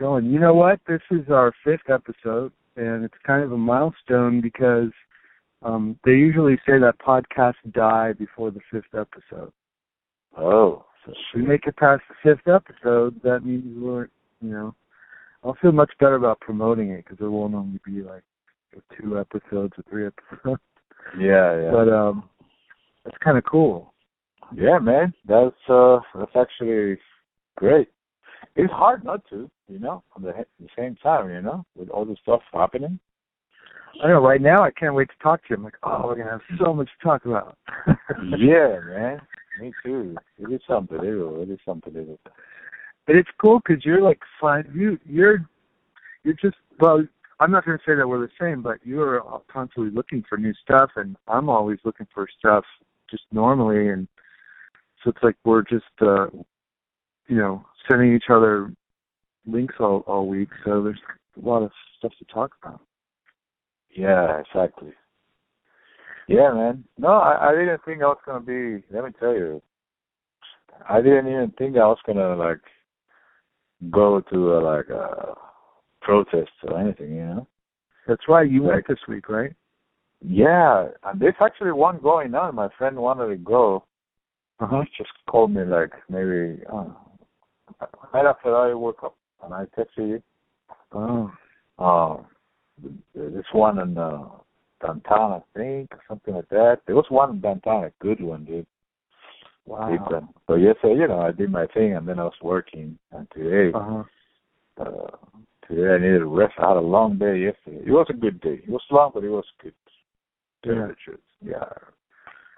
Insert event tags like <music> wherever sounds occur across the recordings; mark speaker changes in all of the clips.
Speaker 1: going? You know what? This is our fifth episode, and it's kind of a milestone because um, they usually say that podcasts die before the fifth episode.
Speaker 2: Oh, so
Speaker 1: If we make it past the fifth episode, that means we're, you know, I'll feel much better about promoting it because there won't only be like two episodes or three episodes. <laughs>
Speaker 2: yeah, yeah,
Speaker 1: But um, that's kind of cool.
Speaker 2: yeah, man. That's uh, that's actually great. It's hard not to, you know, at the, the same time, you know, with all the stuff happening.
Speaker 1: I know. Right now, I can't wait to talk to you. I'm like, oh, we're gonna have so much to talk about. <laughs>
Speaker 2: yeah, man. Me too. It is unbelievable. It is unbelievable.
Speaker 1: But it's cool because you're like fine. You you're you're just well. I'm not going to say that we're the same, but you're constantly looking for new stuff, and I'm always looking for stuff just normally, and so it's like we're just uh you know sending each other links all all week. So there's a lot of stuff to talk about.
Speaker 2: Yeah, exactly. Yeah, man. No, I, I didn't think I was gonna be. Let me tell you, I didn't even think I was gonna like go to a, like a protest or anything. You know.
Speaker 1: That's right. You
Speaker 2: Right.
Speaker 1: went this week, right?
Speaker 2: Yeah, and there's actually one going on. My friend wanted to go.
Speaker 1: Uh huh.
Speaker 2: He just called me like maybe uh, right after I woke up, and I texted you.
Speaker 1: Oh.
Speaker 2: Um, this one in uh, downtown, I think, or something like that. There was one in downtown, a good one, dude.
Speaker 1: Wow.
Speaker 2: Different. But yesterday, you know, I did my thing, and then I was working. And today,
Speaker 1: Uh huh.
Speaker 2: uh, today I needed to rest. I had a long day yesterday. It was a good day. It was long, but it was good.
Speaker 1: Yeah.
Speaker 2: Yeah.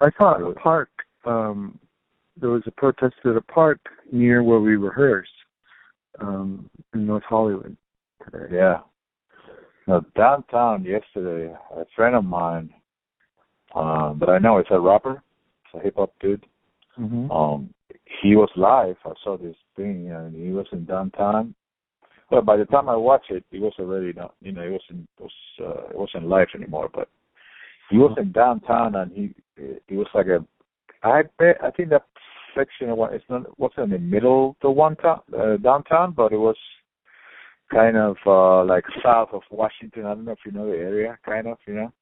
Speaker 1: I saw a park. Um, there was a protest at a park near where we rehearsed um, in North Hollywood today.
Speaker 2: Yeah. Now downtown yesterday, a friend of mine, um, but I know it's a rapper, it's a hip hop dude.
Speaker 1: Mm-hmm.
Speaker 2: Um, he was live. I saw this thing, and he was in downtown. Well, by the time I watched it, he was already not. You know, it wasn't it was uh, it wasn't live anymore. But he was in downtown, and he it was like a. I bet I think that section of what it's not wasn't in the middle of the one town uh, downtown, but it was kind of uh like south of Washington. I don't know if you know the area, kind of, you know.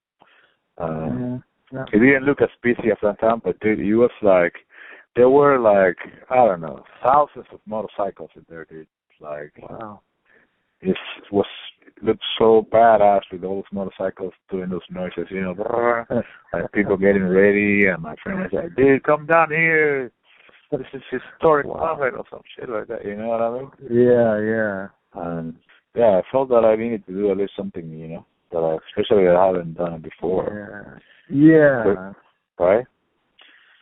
Speaker 2: Uh,
Speaker 1: yeah. Yeah.
Speaker 2: it didn't look as busy as downtown, but dude, it was like there were like I don't know thousands of motorcycles in there, dude. Like
Speaker 1: Wow.
Speaker 2: it was it looked so badass with all those motorcycles doing those noises, you know, <laughs> like people getting ready, and my friend was like, "Dude, come down here. This is historic
Speaker 1: Wow.
Speaker 2: moment or some shit like that." You know what I mean?
Speaker 1: Yeah, yeah.
Speaker 2: And yeah, I felt that I needed to do at least something, you know, that I especially that I haven't done it before,
Speaker 1: Yeah. Yeah.
Speaker 2: right?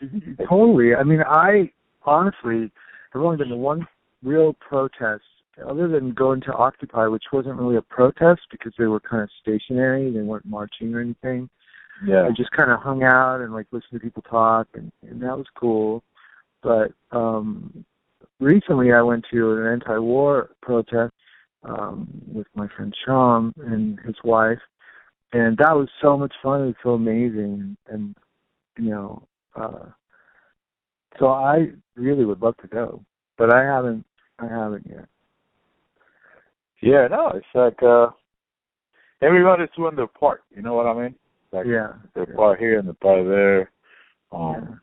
Speaker 2: <laughs>
Speaker 1: Totally. I mean, I honestly have only been to one real protest, other than going to Occupy, which wasn't really a protest because they were kind of stationary. They weren't marching or anything.
Speaker 2: Yeah.
Speaker 1: I just kind of hung out and like listened to people talk, and, and that was cool. But um recently, I went to an anti-war protest um with my friend Sham and his wife, and that was so much fun. It was so amazing, and you know, uh so I really would love to go, but I haven't. I haven't yet.
Speaker 2: Yeah, no, it's like uh everybody's doing their part, you know what I mean? Like
Speaker 1: Yeah.
Speaker 2: their
Speaker 1: yeah.
Speaker 2: part here and the part there. Um
Speaker 1: Yeah.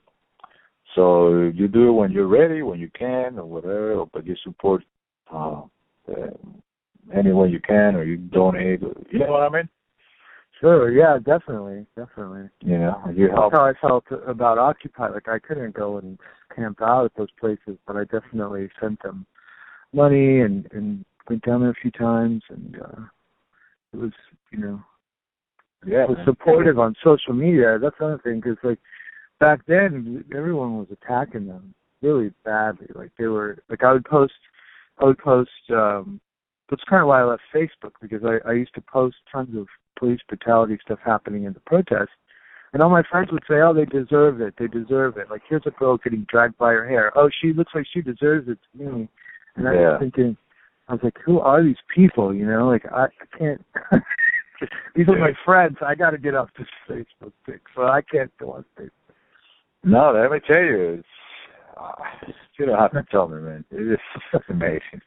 Speaker 2: So you do it when you're ready, when you can or whatever, but you support uh, uh any way you can or you donate you know what I mean?
Speaker 1: Sure. Yeah. Definitely. Definitely.
Speaker 2: You know, you help
Speaker 1: That's how I felt about Occupy. Like I couldn't go and camp out at those places, but I definitely sent them money and and went down there a few times, and uh it was you know
Speaker 2: yeah,
Speaker 1: was supportive on social media. That's another thing because like back then everyone was attacking them really badly. Like they were like I would post I would post um that's kind of why I left Facebook because I, I used to post tons of police brutality stuff happening in the protests. And all my friends would say, Oh, they deserve it, they deserve it. Like here's a girl getting dragged by her hair. Oh, she looks like she deserves it to me. And I
Speaker 2: Yeah.
Speaker 1: was thinking I was like, Who are these people? You know, like I, I can't <laughs> these are my friends. I gotta get off this <laughs> Facebook thing. So I can't go on Facebook.
Speaker 2: No, let me tell you, it's, uh, you don't have to tell me, man. It is it's <laughs> amazing.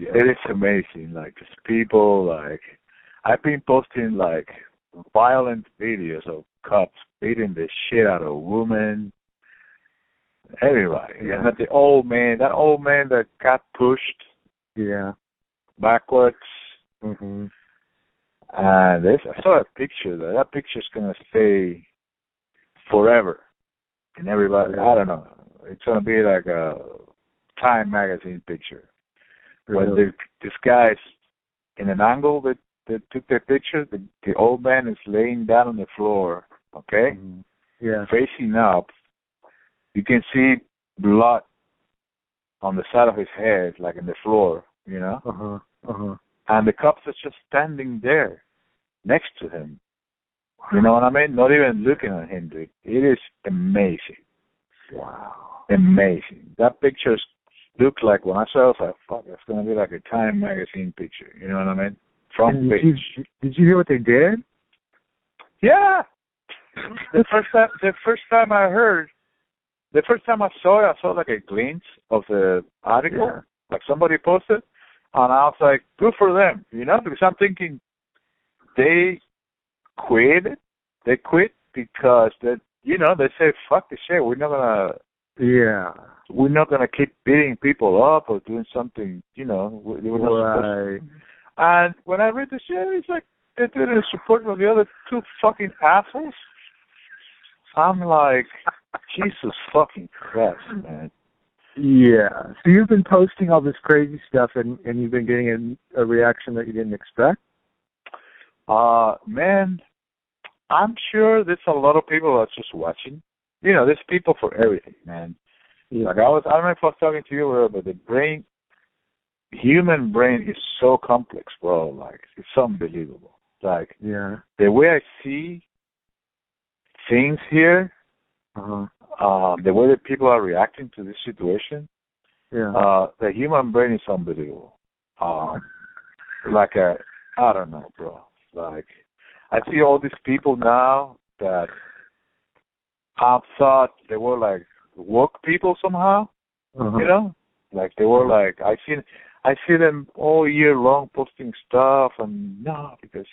Speaker 1: Yeah.
Speaker 2: It is amazing. Like just people, like I've been posting like violent videos of cops beating the shit out of women. Everybody.
Speaker 1: Yeah.
Speaker 2: And that the old man, that old man that got pushed
Speaker 1: Yeah.
Speaker 2: backwards.
Speaker 1: Mm-hmm.
Speaker 2: And this, I saw a picture. That that picture's gonna stay forever. And everybody, I don't know. It's gonna be like a Time magazine picture. When
Speaker 1: Really.
Speaker 2: this guy's in an angle that that took the picture, the, the old man is laying down on the floor. Okay,
Speaker 1: Mhm. Yeah.
Speaker 2: facing up. You can see blood on the side of his head, like in the floor. You know.
Speaker 1: Uh huh. Uh huh.
Speaker 2: and the cops are just standing there next to him. You know what I mean? Not even looking at him, dude. It is amazing.
Speaker 1: Wow.
Speaker 2: Amazing. That picture looks like when I saw it, I was like, fuck, that's gonna be like a Time magazine picture. You know what I mean? Front
Speaker 1: And did you did you hear what they did?
Speaker 2: Yeah. the first time the first time I heard the first time I saw it I saw like a glimpse of the article.
Speaker 1: Yeah.
Speaker 2: Like somebody posted and I was like, Good for them, you know, because I'm thinking they quit they quit because that you know, they say, Fuck this shit, we're not gonna
Speaker 1: Yeah.
Speaker 2: we're not gonna keep beating people up or doing something, you know, we- we're not supposed to
Speaker 1: Right.
Speaker 2: and when I read the shit, it's like they did in support of the other two fucking assholes. I'm like, Jesus fucking Christ, man.
Speaker 1: Yeah. So you've been posting all this crazy stuff, and and you've been getting a, a reaction that you didn't expect.
Speaker 2: Uh, man, I'm sure there's a lot of people that's just watching. You know, there's people for everything, man.
Speaker 1: Yeah.
Speaker 2: Like I was, I don't know if I was talking to you, earlier, but the brain, human brain is so complex, bro. Like it's unbelievable. Like
Speaker 1: Yeah.
Speaker 2: the way I see things here,
Speaker 1: Uh huh.
Speaker 2: um, the way that people are reacting to this situation,
Speaker 1: Yeah.
Speaker 2: uh, the human brain is unbelievable. Um, like a, I don't know, bro. Like I see all these people now that I thought they were like woke people somehow,
Speaker 1: uh-huh.
Speaker 2: you know, like they were like I see, I see them all year long posting stuff and no because,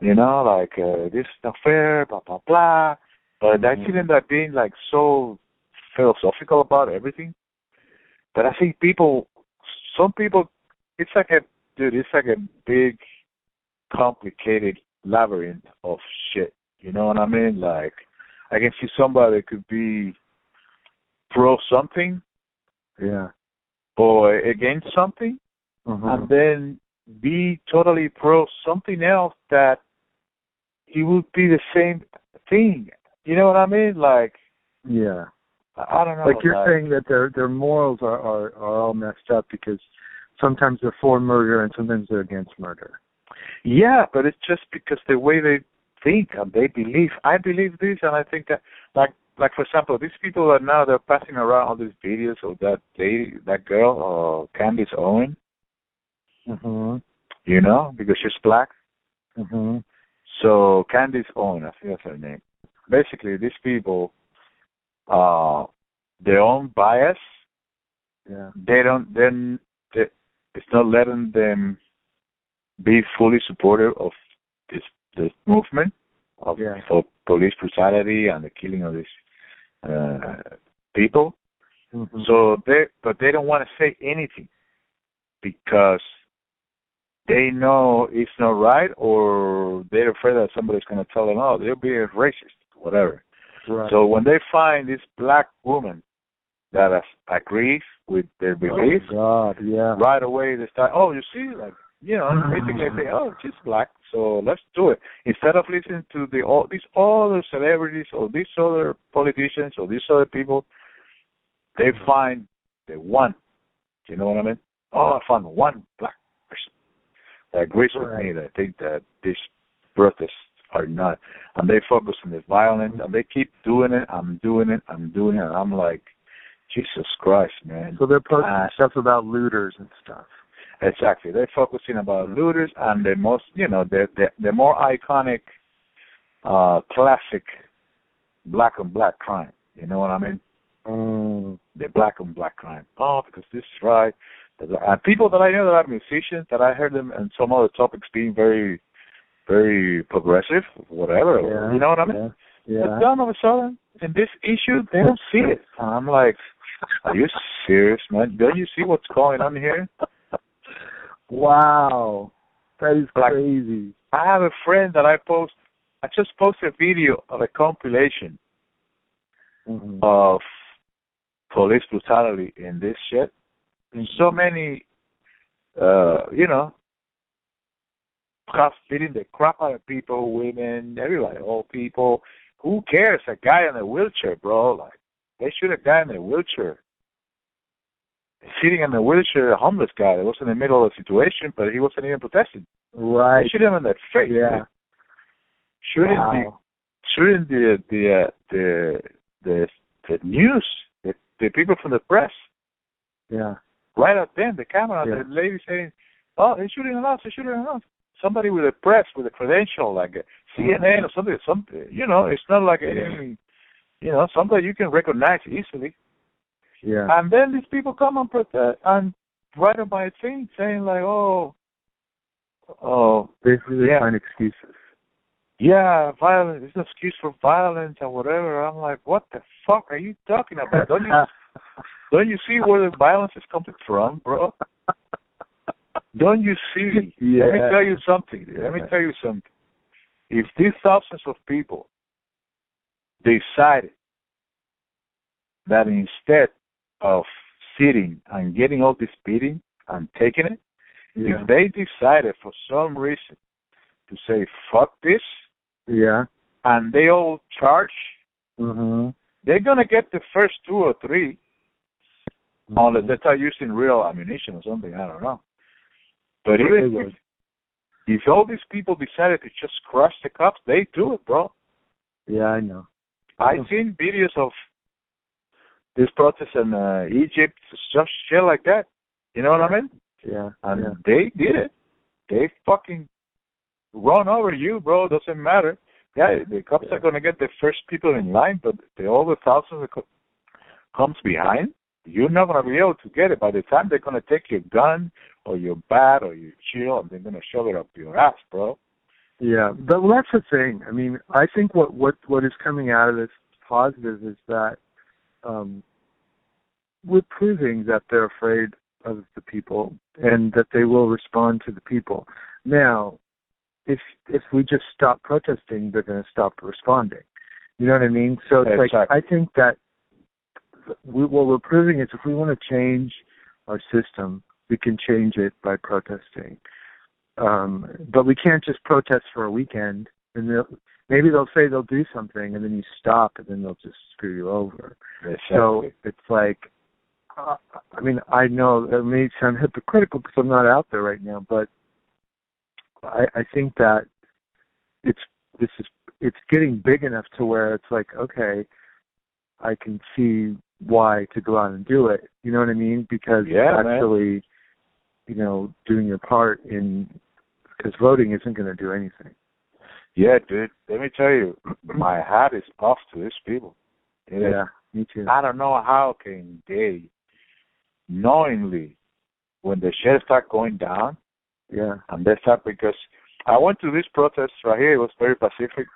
Speaker 2: you know, like uh, this is not fair, blah blah blah. But I see them that being like so philosophical about everything. But I think people, some people, it's like a dude, it's like a big, complicated labyrinth of shit. You know what I mean? Like, I can see somebody could be pro something
Speaker 1: Yeah.
Speaker 2: or against something,
Speaker 1: Uh-huh.
Speaker 2: and then be totally pro something else that it would be the same thing. You know what I mean? Like,
Speaker 1: Yeah.
Speaker 2: I I don't know.
Speaker 1: Like you're
Speaker 2: like-
Speaker 1: saying that their their morals are, are are all messed up because sometimes they're for murder and sometimes they're against murder.
Speaker 2: Yeah, but it's just because the way they think and they believe. I believe this, and I think that, like, like for example, these people are now they're passing around all these videos of that lady, that girl, uh, Candace Owen.
Speaker 1: Mhm.
Speaker 2: You know, because she's black.
Speaker 1: Mhm.
Speaker 2: So Candace Owen, I think that's her name. Basically, these people, uh, their own bias,
Speaker 1: Yeah.
Speaker 2: they don't. Then they, it's not letting them be fully supportive of this this movement of,
Speaker 1: Yeah.
Speaker 2: of police brutality and the killing of these uh, people.
Speaker 1: Mhm.
Speaker 2: So they, but they don't want to say anything because they know it's not right, or they're afraid that somebody's going to tell them, "Oh, they're being racist," whatever.
Speaker 1: right.
Speaker 2: So when they find this black woman that has, agrees with their beliefs,
Speaker 1: Oh, God, yeah.
Speaker 2: right away they start, "Oh, you see, like you know, ah. basically they say, "Oh, she's black, so let's do it." Instead of listening to the all these other celebrities or these other politicians or these other people, they mm-hmm. find the one. You know what I mean? Oh, I found one black person that agrees with me that think that these protests are not, and they focus on the violence mm-hmm. and they keep doing it. I'm doing it. I'm doing it. And I'm like, Jesus Christ, man.
Speaker 1: So they're posting
Speaker 2: Uh,
Speaker 1: stuff about looters and stuff.
Speaker 2: Exactly. They're focusing about looters and the most, you know, the the, the more iconic, uh, classic black and black crime. You know what I mean?
Speaker 1: Mm.
Speaker 2: The black and black crime. Oh, because this is right. And people that I know that are musicians that I heard them and some other topics being very, very progressive, whatever.
Speaker 1: Yeah.
Speaker 2: You know what I mean?
Speaker 1: Yeah.
Speaker 2: But then all of a sudden, in this issue, they don't see it. And I'm like, are you serious, man? Don't you see what's going on here?
Speaker 1: Wow. That is
Speaker 2: Like-
Speaker 1: crazy.
Speaker 2: I have a friend that I post. I just posted a video of a compilation
Speaker 1: Mhm.
Speaker 2: of police brutality in this shit. And so many, uh, you know, cops beating the crap out of people, women, everybody, old people. Who cares? A guy in a wheelchair, bro. Like they shoot a guy in a wheelchair. Sitting in a wheelchair, a homeless guy that was in the middle of the situation, but he wasn't even protesting. They
Speaker 1: Right.
Speaker 2: shoot him in the face.
Speaker 1: Yeah.
Speaker 2: man. Shooting the
Speaker 1: Wow.
Speaker 2: shooting the the uh, the the the news, the, the people from the press,
Speaker 1: Yeah.
Speaker 2: right out there, the camera,
Speaker 1: Yeah.
Speaker 2: the lady saying, "Oh, they're shooting at us! They're shooting at us!" Somebody with a press, with a credential, like a CNN or something, something. You know, it's not like any, you know, something you can recognize easily.
Speaker 1: Yeah.
Speaker 2: And then these people come and protest and write on my thing saying like, "Oh, oh,
Speaker 1: Basically, they
Speaker 2: Yeah.
Speaker 1: find excuses.
Speaker 2: yeah, violence. It's an excuse for violence and whatever." I'm like, "What the fuck are you talking about? Don't you <laughs> Don't you see where the violence is coming from, bro? Don't you see? Let me tell you something. Let me tell you something. If these thousands of people decided that instead of sitting and getting all this beating and taking it,
Speaker 1: yeah.
Speaker 2: if they decided for some reason to say fuck this
Speaker 1: Yeah.
Speaker 2: and they all charge,
Speaker 1: Mhm.
Speaker 2: they're gonna get the first two or three unless
Speaker 1: Mhm.
Speaker 2: they start using real ammunition or something. I don't know. But even if, if all these people decided to just crush the cops, they do it, bro.
Speaker 1: Yeah, I know.
Speaker 2: I've seen videos of this protest in uh, Egypt, stuff, shit like that. You know what I mean?
Speaker 1: Yeah.
Speaker 2: And
Speaker 1: yeah.
Speaker 2: they did it. They fucking run over you, bro. Doesn't matter. Yeah, the cops
Speaker 1: Yeah.
Speaker 2: are gonna get the first people in line, but the all the thousands that co- comes behind, you're not gonna be able to get it. By the time they're gonna take your gun or your bat or your shield, and they're gonna shove it up your ass, bro.
Speaker 1: Yeah, but well, that's the thing. I mean, I think what what what is coming out of this positive is that um, we're proving that they're afraid of the people and that they will respond to the people. Now, if if we just stop protesting, they're going to stop responding. You know what I mean? So it's like I think that we, what we're proving is if we want to change our system, we can change it by protesting. Um, but we can't just protest for a weekend and they'll, maybe they'll say they'll do something and then you stop and then they'll just screw you over. So it's like, uh, I mean, I know it may sound hypocritical because I'm not out there right now, but I, I think that it's this is it's getting big enough to where it's like, okay, I can see why to go out and do it. You know what I mean? Because
Speaker 2: Yeah, man.
Speaker 1: actually, you know, doing your part in because voting isn't going to do anything.
Speaker 2: Yeah, dude. Let me tell you, <clears throat> my hat is off to these people. It is
Speaker 1: Yeah, me too.
Speaker 2: I don't know how can they knowingly when the shit start going down
Speaker 1: Yeah,
Speaker 2: and they start because I went to this protest right here, it was very pacific.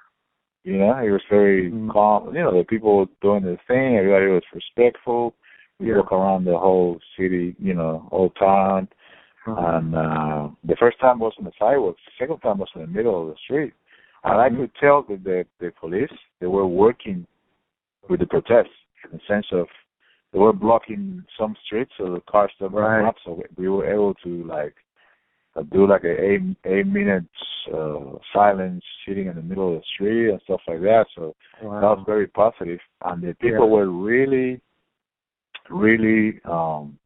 Speaker 2: You know, it was very
Speaker 1: Mhm.
Speaker 2: calm. You know, the people doing their thing, everybody was respectful. We
Speaker 1: Yeah.
Speaker 2: walk around the whole city, you know, whole town.
Speaker 1: Uh-huh.
Speaker 2: And uh the first time was on the sidewalks, the second time was in the middle of the street. And I
Speaker 1: Mhm.
Speaker 2: could tell that the the police they were working with the protests in the sense of they were blocking some streets so the cars don't
Speaker 1: Right.
Speaker 2: up so we were able to like uh, do like a eight eight minutes uh silence sitting in the middle of the street and stuff like that. So
Speaker 1: Wow.
Speaker 2: that was very positive. And the people
Speaker 1: Yeah.
Speaker 2: were really really um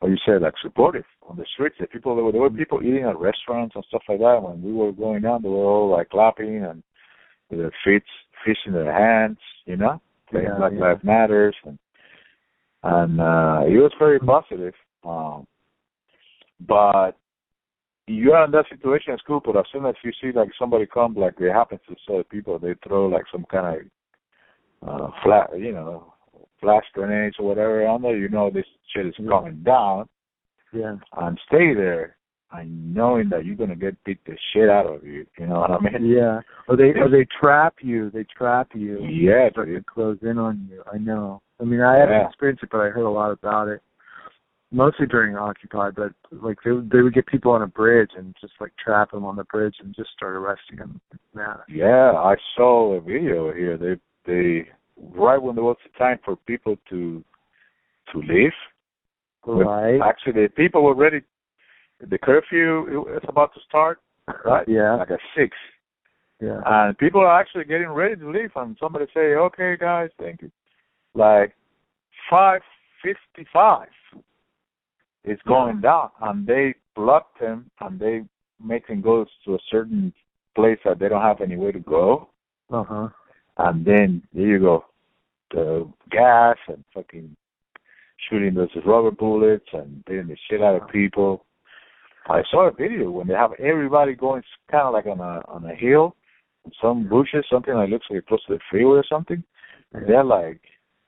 Speaker 2: what you say, like supportive on the streets. The people there were there were people eating at restaurants and stuff like that. When we were going down, they were all like clapping and with their feet fish in their hands, you know, saying
Speaker 1: Yeah,
Speaker 2: Black
Speaker 1: yeah.
Speaker 2: Lives Matters and and uh it was very positive. Um but you're in that situation it's cool, but as soon as you see like somebody come like it happens to certain people, they throw like some kind of uh, flat, you know, flash grenades or whatever on there, you know this shit is
Speaker 1: Yeah.
Speaker 2: coming down,
Speaker 1: Yeah.
Speaker 2: and stay there, and knowing that you're gonna get beat the shit out of you. You know what I mean?
Speaker 1: Yeah. Or they or they trap you. They trap you.
Speaker 2: Yeah,
Speaker 1: Start to close in on you. I know. I mean, I haven't experienced it, but I heard a lot about it. Mostly during Occupy, but like they would- they would get people on a bridge and just like trap them on the bridge and just start arresting them. Yeah.
Speaker 2: Yeah, I saw a video here. They they right when there was the time for people to to leave.
Speaker 1: Right.
Speaker 2: Actually, the people were ready. The curfew is about to start, right?
Speaker 1: Yeah.
Speaker 2: Like at six,
Speaker 1: Yeah.
Speaker 2: and people are actually getting ready to leave. And somebody say, "Okay, guys, thank you." Like five fifty-five, it's going down, and they blocked him, and they make him go to a certain place that they don't have any way to go.
Speaker 1: Uh huh.
Speaker 2: and then there you go, the gas and fucking shooting those rubber bullets and beating the shit out of people. I saw a video when they have everybody going kind of like on a on a hill, some bushes, something like looks like close to the freeway or something. And they're like,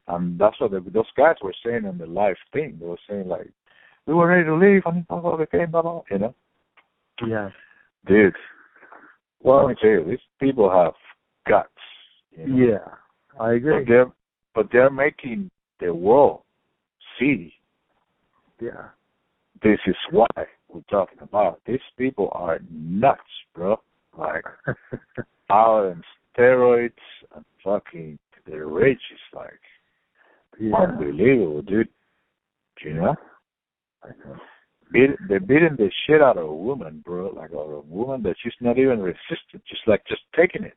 Speaker 2: and that's what the, those guys were saying in the live thing. They were saying like, we were ready to leave, and blah blah came, blah, blah. you know,
Speaker 1: Yeah.
Speaker 2: dude.
Speaker 1: Well,
Speaker 2: let me tell you, these people have guts. You know?
Speaker 1: yeah. I agree.
Speaker 2: But they're but they're making the world see
Speaker 1: Yeah.
Speaker 2: this is why we're talking about. These people are nuts, bro. Like <laughs> out on steroids and fucking their rage is like
Speaker 1: yeah.
Speaker 2: unbelievable, dude. You know? Beat, they're beating the shit out of a woman, bro. Like a woman that she's not even resisting, just like just taking it.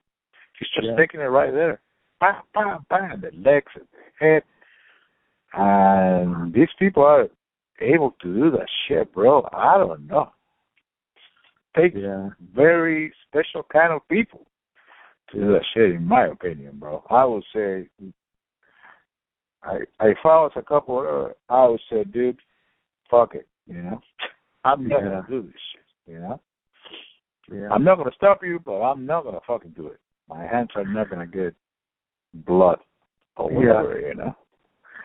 Speaker 2: She's just
Speaker 1: Yeah.
Speaker 2: taking it right there. Bam, bam, bam, the legs and the head. And these people are able to do that shit, bro. I don't know. Takes
Speaker 1: Yeah.
Speaker 2: very special kind of people to do that shit, in my opinion, bro. I would say, I if I was a couple, uh, I would say, dude, fuck it, you know. <laughs> I'm not
Speaker 1: Yeah.
Speaker 2: gonna do this shit, you know.
Speaker 1: Yeah.
Speaker 2: I'm not gonna stop you, but I'm not gonna fucking do it. My hands are not gonna get blood or
Speaker 1: Yeah.
Speaker 2: you know.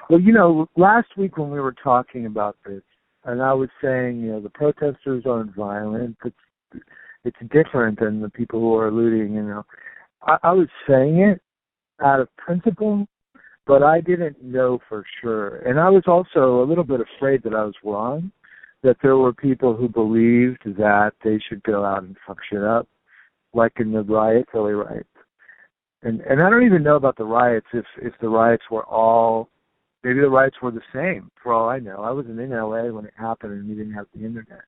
Speaker 1: Well, you know, last week when we were talking about this, and I was saying, you know, the protesters aren't violent. It's it's different than the people who are looting. You know, I, I was saying it out of principle, but I didn't know for sure, and I was also a little bit afraid that I was wrong. That there were people who believed that they should go out and fuck shit up, like in the riots, LA riots. And and I don't even know about the riots if if the riots were all maybe the riots were the same for all I know. I wasn't in LA when it happened and we didn't have the internet.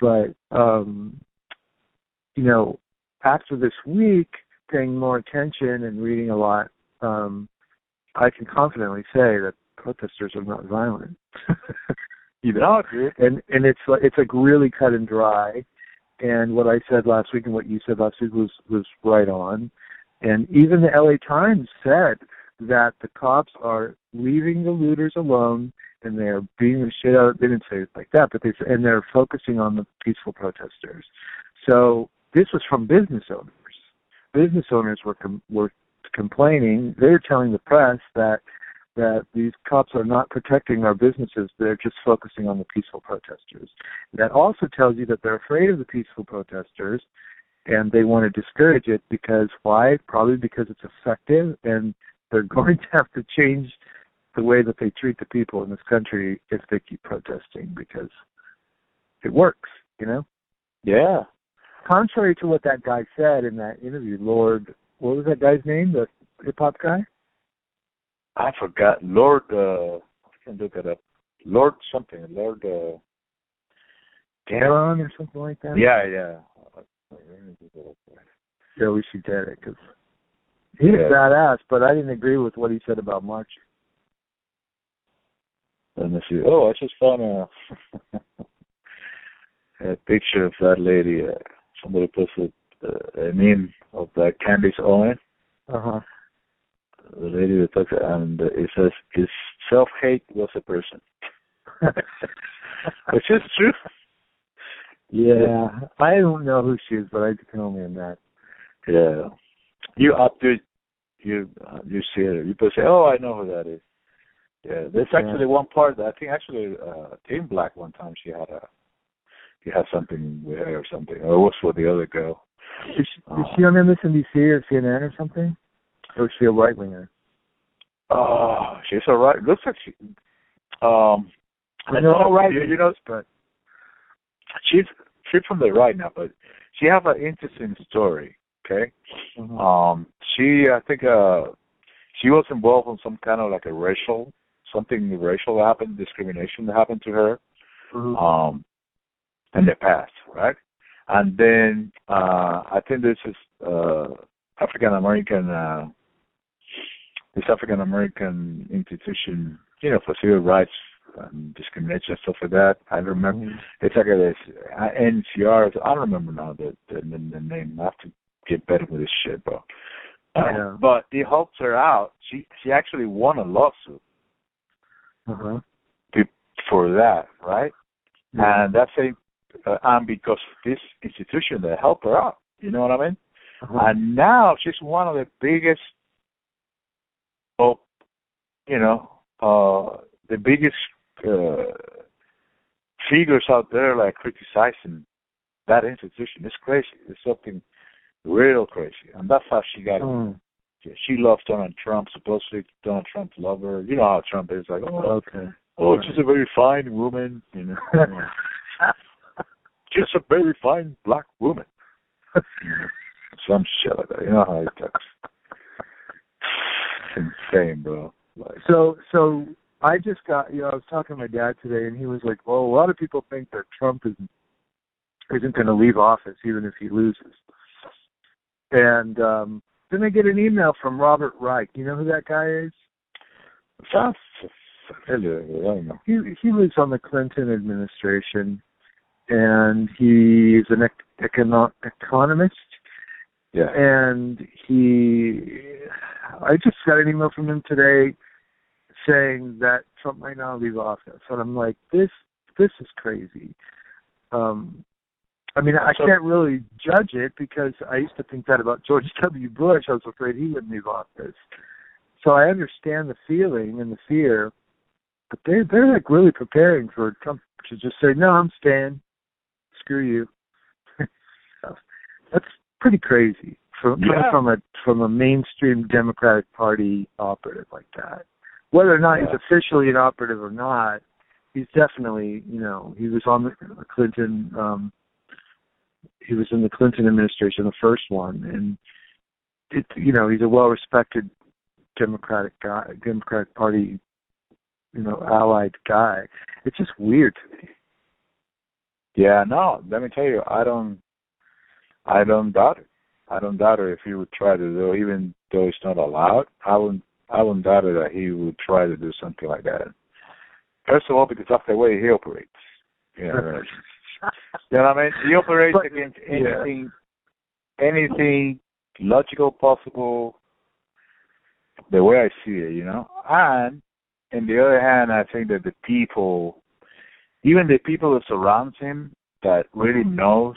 Speaker 1: But um you know, after this week paying more attention and reading a lot, um I can confidently say that protesters are not violent. <laughs> you know, and and it's like it's like really cut and dry. And what I said last week and what you said last week was was right on. And even the LA Times said that the cops are leaving the looters alone and they're beating the shit out. They didn't say it like that, but they and they're focusing on the peaceful protesters. So this was from business owners. Business owners were com- were complaining. They're telling the press that that these cops are not protecting our businesses. They're just focusing on the peaceful protesters. That also tells you that they're afraid of the peaceful protesters and they want to discourage it because why? Probably because it's effective and they're <laughs> going to have to change the way that they treat the people in this country if they keep protesting because it works, you know?
Speaker 2: Yeah.
Speaker 1: Contrary to what that guy said in that interview, Lord, what was that guy's name? The hip hop guy?
Speaker 2: I forgot. Lord uh I can look it up. Lord something. Lord uh
Speaker 1: Garon or something like that?
Speaker 2: Yeah, yeah.
Speaker 1: Yeah, we should get it because he's
Speaker 2: Yeah.
Speaker 1: badass. But I didn't agree with what he said about March.
Speaker 2: Let me see. Oh, I just found a <laughs> a picture of that lady. Uh, somebody posted uh, a meme of that Candace Owen,
Speaker 1: Uh huh.
Speaker 2: the lady that talks, and it says, "Is self-hate was a person," <laughs> which is true.
Speaker 1: yeah, I don't know who she is, but I can only imagine.
Speaker 2: Yeah, you up to you uh, you see it. You say, "Oh, I know who that is." Yeah, there's actually
Speaker 1: Yeah.
Speaker 2: one part that I think actually uh Tim Black one time she had a he had something with her or something. Or it was for the other girl.
Speaker 1: Is she, is she on MSNBC or CNN or something? Or is she a right winger?
Speaker 2: Oh, she's all right. Looks like she um
Speaker 1: I know all right
Speaker 2: you, you know
Speaker 1: but
Speaker 2: she's she's from the right now, but she have an interesting story. Okay,
Speaker 1: Mhm.
Speaker 2: um, she I think uh she was involved in some kind of like a racial something racial happened, discrimination that happened to her
Speaker 1: Mhm.
Speaker 2: um in the past, right? And then uh I think this is uh African American uh this African American institution, you know, for civil rights and discrimination and stuff like that. I remember
Speaker 1: Mhm.
Speaker 2: it's like a this uh, NCR. I don't remember now the, the the name. I have to get better with this shit, bro.
Speaker 1: Yeah.
Speaker 2: But it helped her out. She she actually won a lawsuit
Speaker 1: Uh-huh.
Speaker 2: for that, right?
Speaker 1: Yeah.
Speaker 2: And that's a uh, and because of this institution that helped her out. You know what I mean?
Speaker 1: Uh-huh.
Speaker 2: And now she's one of the biggest, oh, you know, uh, the biggest uh, figures out there like criticizing that institution. It's crazy. It's something real crazy, and that's how she got.
Speaker 1: Mm.
Speaker 2: She loves Donald Trump. Supposedly Donald Trump loved her. You know how Trump is like, oh,
Speaker 1: Okay.
Speaker 2: oh, she's a very fine woman. You know, <laughs> just a very fine black woman. <laughs> Some shit like that. You know how he talks. It's insane, bro. Like,
Speaker 1: So so I just got you know, I was talking to my dad today and he was like, Well, a lot of people think that Trump isn't isn't gonna leave office even if he loses. And um then I get an email from Robert Reich. You know who that guy is?
Speaker 2: familiar. I don't know.
Speaker 1: He he was on the Clinton administration and he's an ec- econo- economist
Speaker 2: Yeah.
Speaker 1: and he I just got an email from him today saying that Trump might not leave office and I'm like this this is crazy um I mean I
Speaker 2: So-
Speaker 1: can't really judge it because I used to think that about George <laughs> W Bush I was afraid he wouldn't leave office so I understand the feeling and the fear but they they're like really preparing for Trump to just say no I'm staying screw you <laughs> that's pretty crazy from
Speaker 2: Yeah.
Speaker 1: from a from a mainstream Democratic Party operative like that. Whether or not
Speaker 2: Yeah.
Speaker 1: he's officially an operative or not, he's definitely you know he was on the Clinton. um He was in the Clinton administration, the first one, and it you know he's a well respected Democratic guy, Democratic Party, you know, allied guy. It's just weird to me.
Speaker 2: Yeah, no, let me tell you, I don't I don't doubt it. I don't doubt it if he would try to do even though it's not allowed, I wouldn't I wouldn't doubt it that he would try to do something like that. First of all, because that's the way he operates. You know, you know what I mean? He operates <laughs>
Speaker 1: But-
Speaker 2: against
Speaker 1: yeah.
Speaker 2: anything anything logical possible the way I see it, you know? And on the other hand I think that the people even the people that surrounds him that really knows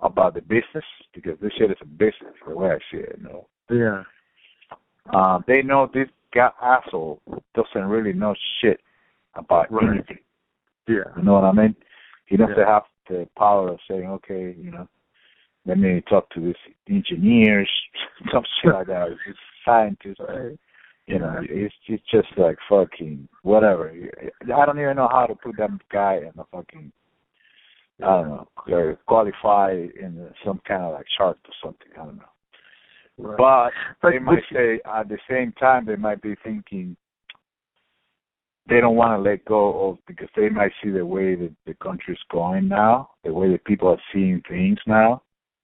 Speaker 2: about the business because this shit is a business the way I see it, you know.
Speaker 1: Yeah.
Speaker 2: Uh, they know this guy asshole doesn't really know shit about
Speaker 1: Right.
Speaker 2: anything.
Speaker 1: Yeah.
Speaker 2: You know what I mean? He doesn't
Speaker 1: Yeah.
Speaker 2: have the power of saying, okay, you know, let me talk to these engineers, <laughs> some shit like that. <laughs> It's scientists,
Speaker 1: Right.
Speaker 2: you know. It's it's just like fucking whatever. I don't even know how to put that guy in a fucking I don't know, or qualify in some kind of like chart or something. I don't know.
Speaker 1: Right.
Speaker 2: But they might say at the same time they might be thinking they don't want to let go of because they might see the way that the country's going now, the way that people are seeing things now,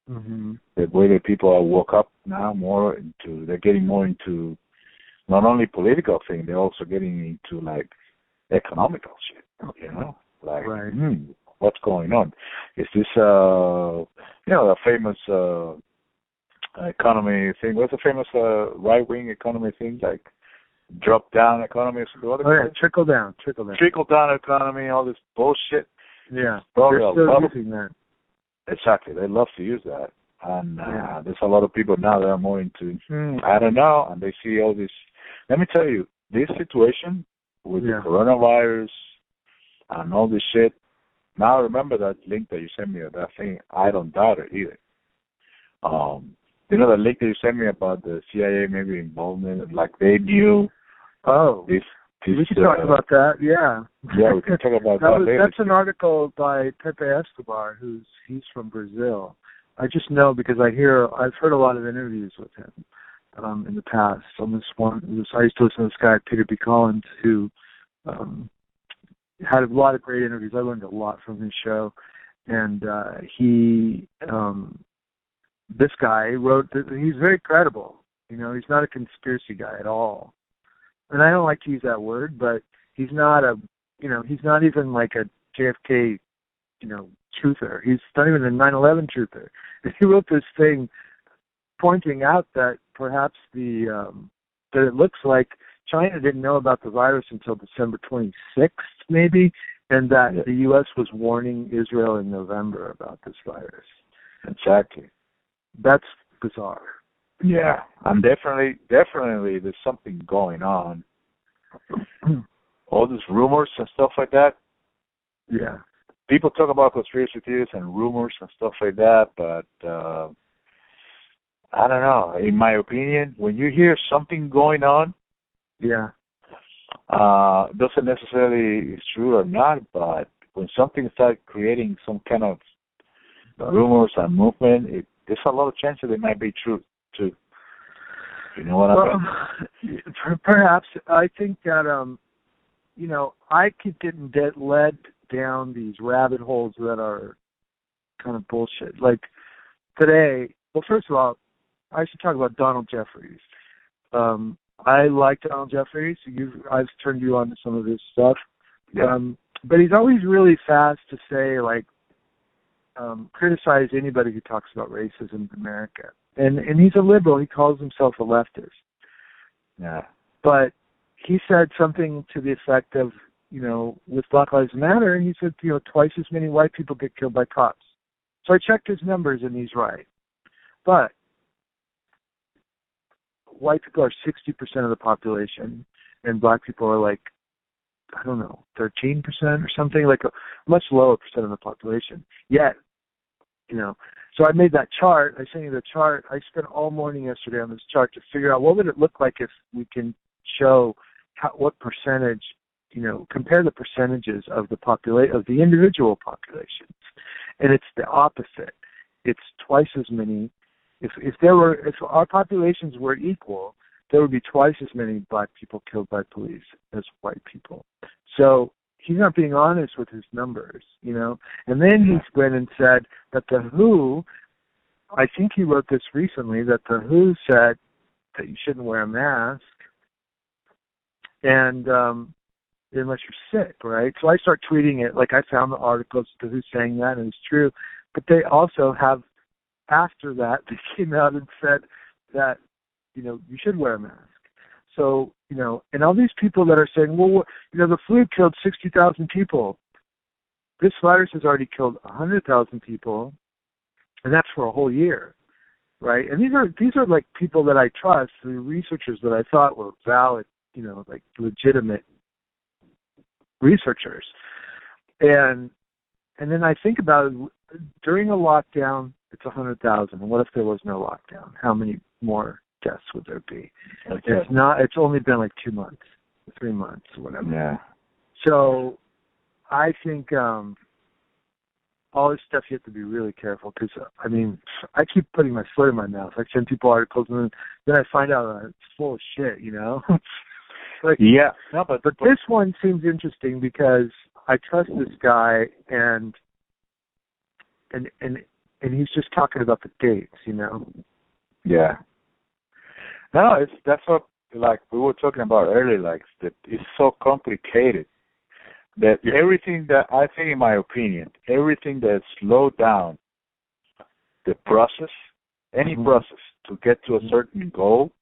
Speaker 1: hmm
Speaker 2: the way that people are woke up now more into they're getting more into not only political thing, they're also getting into like economical shit. You know? Like
Speaker 1: Right.
Speaker 2: hmm, what's going on? Is this uh you know, the famous uh economy thing. What's the famous uh right wing economy thing like drop down economy
Speaker 1: Oh yeah, trickle down, trickle down.
Speaker 2: trickle down economy, all this bullshit.
Speaker 1: Yeah.
Speaker 2: Well,
Speaker 1: They're still
Speaker 2: well-
Speaker 1: using that.
Speaker 2: Exactly. They love to use that. and uh,
Speaker 1: Yeah.
Speaker 2: there's a lot of people now that are more into
Speaker 1: Mm.
Speaker 2: I don't know, and they see all this. Let me tell you, this situation with
Speaker 1: Yeah.
Speaker 2: the coronavirus and all this shit. Now remember that link that you sent me that thing. I don't doubt it either. Um, you know the link that you sent me about the CIA maybe involvement, like they knew
Speaker 1: Oh,
Speaker 2: this. this
Speaker 1: we talk
Speaker 2: uh,
Speaker 1: about that. Yeah.
Speaker 2: Yeah, we can talk about <laughs>
Speaker 1: that
Speaker 2: that
Speaker 1: was. That's an article by Pepe Escobar, who's he's from Brazil. I just know because I hear I've heard a lot of interviews with him um, in the past. On this one, this, I used to listen to this guy Peter B. Collins, who um, had a lot of great interviews. I learned a lot from his show, and uh, he, um, this guy wrote. That he's very credible. You know, he's not a conspiracy guy at all. And I don't like to use that word, but he's not a you know, he's not even like a JFK, you know, truther. He's not even a 9/11 truther. <laughs> He wrote this thing pointing out that perhaps the um, that it looks like China didn't know about the virus until December 26th, maybe, and that
Speaker 2: Yeah.
Speaker 1: the U.S. was warning Israel in November about this virus.
Speaker 2: Exactly.
Speaker 1: That's bizarre.
Speaker 2: Yeah, I'm definitely, definitely, there's something going on. All these rumors and stuff like that.
Speaker 1: yeah.
Speaker 2: People talk about conspiracy theories and rumors and stuff like that, but uh, I don't know. In my opinion, when you hear something going on,
Speaker 1: Yeah.
Speaker 2: uh, doesn't necessarily is true or not, but when something starts creating some kind of rumors and movement, it, there's a lot of chances it might be true too. You know what I mean?
Speaker 1: perhaps I think that um, you know, I keep getting get led down these rabbit holes that are kind of bullshit. Like today, well, first of all, I should talk about Donald Jeffries. Um, I like Donald Jeffries. You, I've turned you on to some of his stuff.
Speaker 2: Yeah.
Speaker 1: Um, but he's always really fast to say like um criticize anybody who talks about racism in America. And and he's a liberal, he calls himself a leftist.
Speaker 2: Yeah.
Speaker 1: But he said something to the effect of, you know, with Black Lives Matter and he said, you know, twice as many white people get killed by cops. So I checked his numbers and he's right. But white people are sixty percent of the population and black people are like I don't know, thirteen percent or something, like a much lower percent of the population. Yet, you know, so I made that chart. I sent you the chart. I spent all morning yesterday on this chart to figure out what would it look like if we can show how, what percentage, you know, compare the percentages of the population of the individual populations, and it's the opposite. It's twice as many. If if there were if our populations were equal, there would be twice as many black people killed by police as white people. So he's not being honest with his numbers, you know. And then he went and said that the WHO, I think he wrote this recently, that the WHO said that you shouldn't wear a mask, and um unless you're sick, right? So I start tweeting it, like I found the articles to who's saying that, and it's true. But they also have, after that, <laughs> they came out and said that you know, you should wear a mask. So, you know, and all these people that are saying, well, you know, the flu killed 60,000 people. This virus has already killed 100,000 people, and that's for a whole year, right? And these are these are like people that I trust, the researchers that I thought were valid, you know, like legitimate researchers. And and then I think about it, during a lockdown, it's a hundred thousand. And what if there was no lockdown? How many more deaths would there be?
Speaker 2: Okay.
Speaker 1: It's not. It's only been like two months, three months, whatever.
Speaker 2: Yeah.
Speaker 1: So, I think um all this stuff you have to be really careful because I mean I keep putting my foot in my mouth. I send people articles and then, then I find out that it's full of shit. You know. <laughs> like,
Speaker 2: Yeah. No, but
Speaker 1: but this one seems interesting because I trust this guy and and and and he's just talking about the dates, you know.
Speaker 2: Yeah. No, it's that's what like we were talking about earlier. Like that, it's so complicated that everything that I think, in my opinion, everything that slowed down the process, any
Speaker 1: Mhm.
Speaker 2: process to get to a certain goal,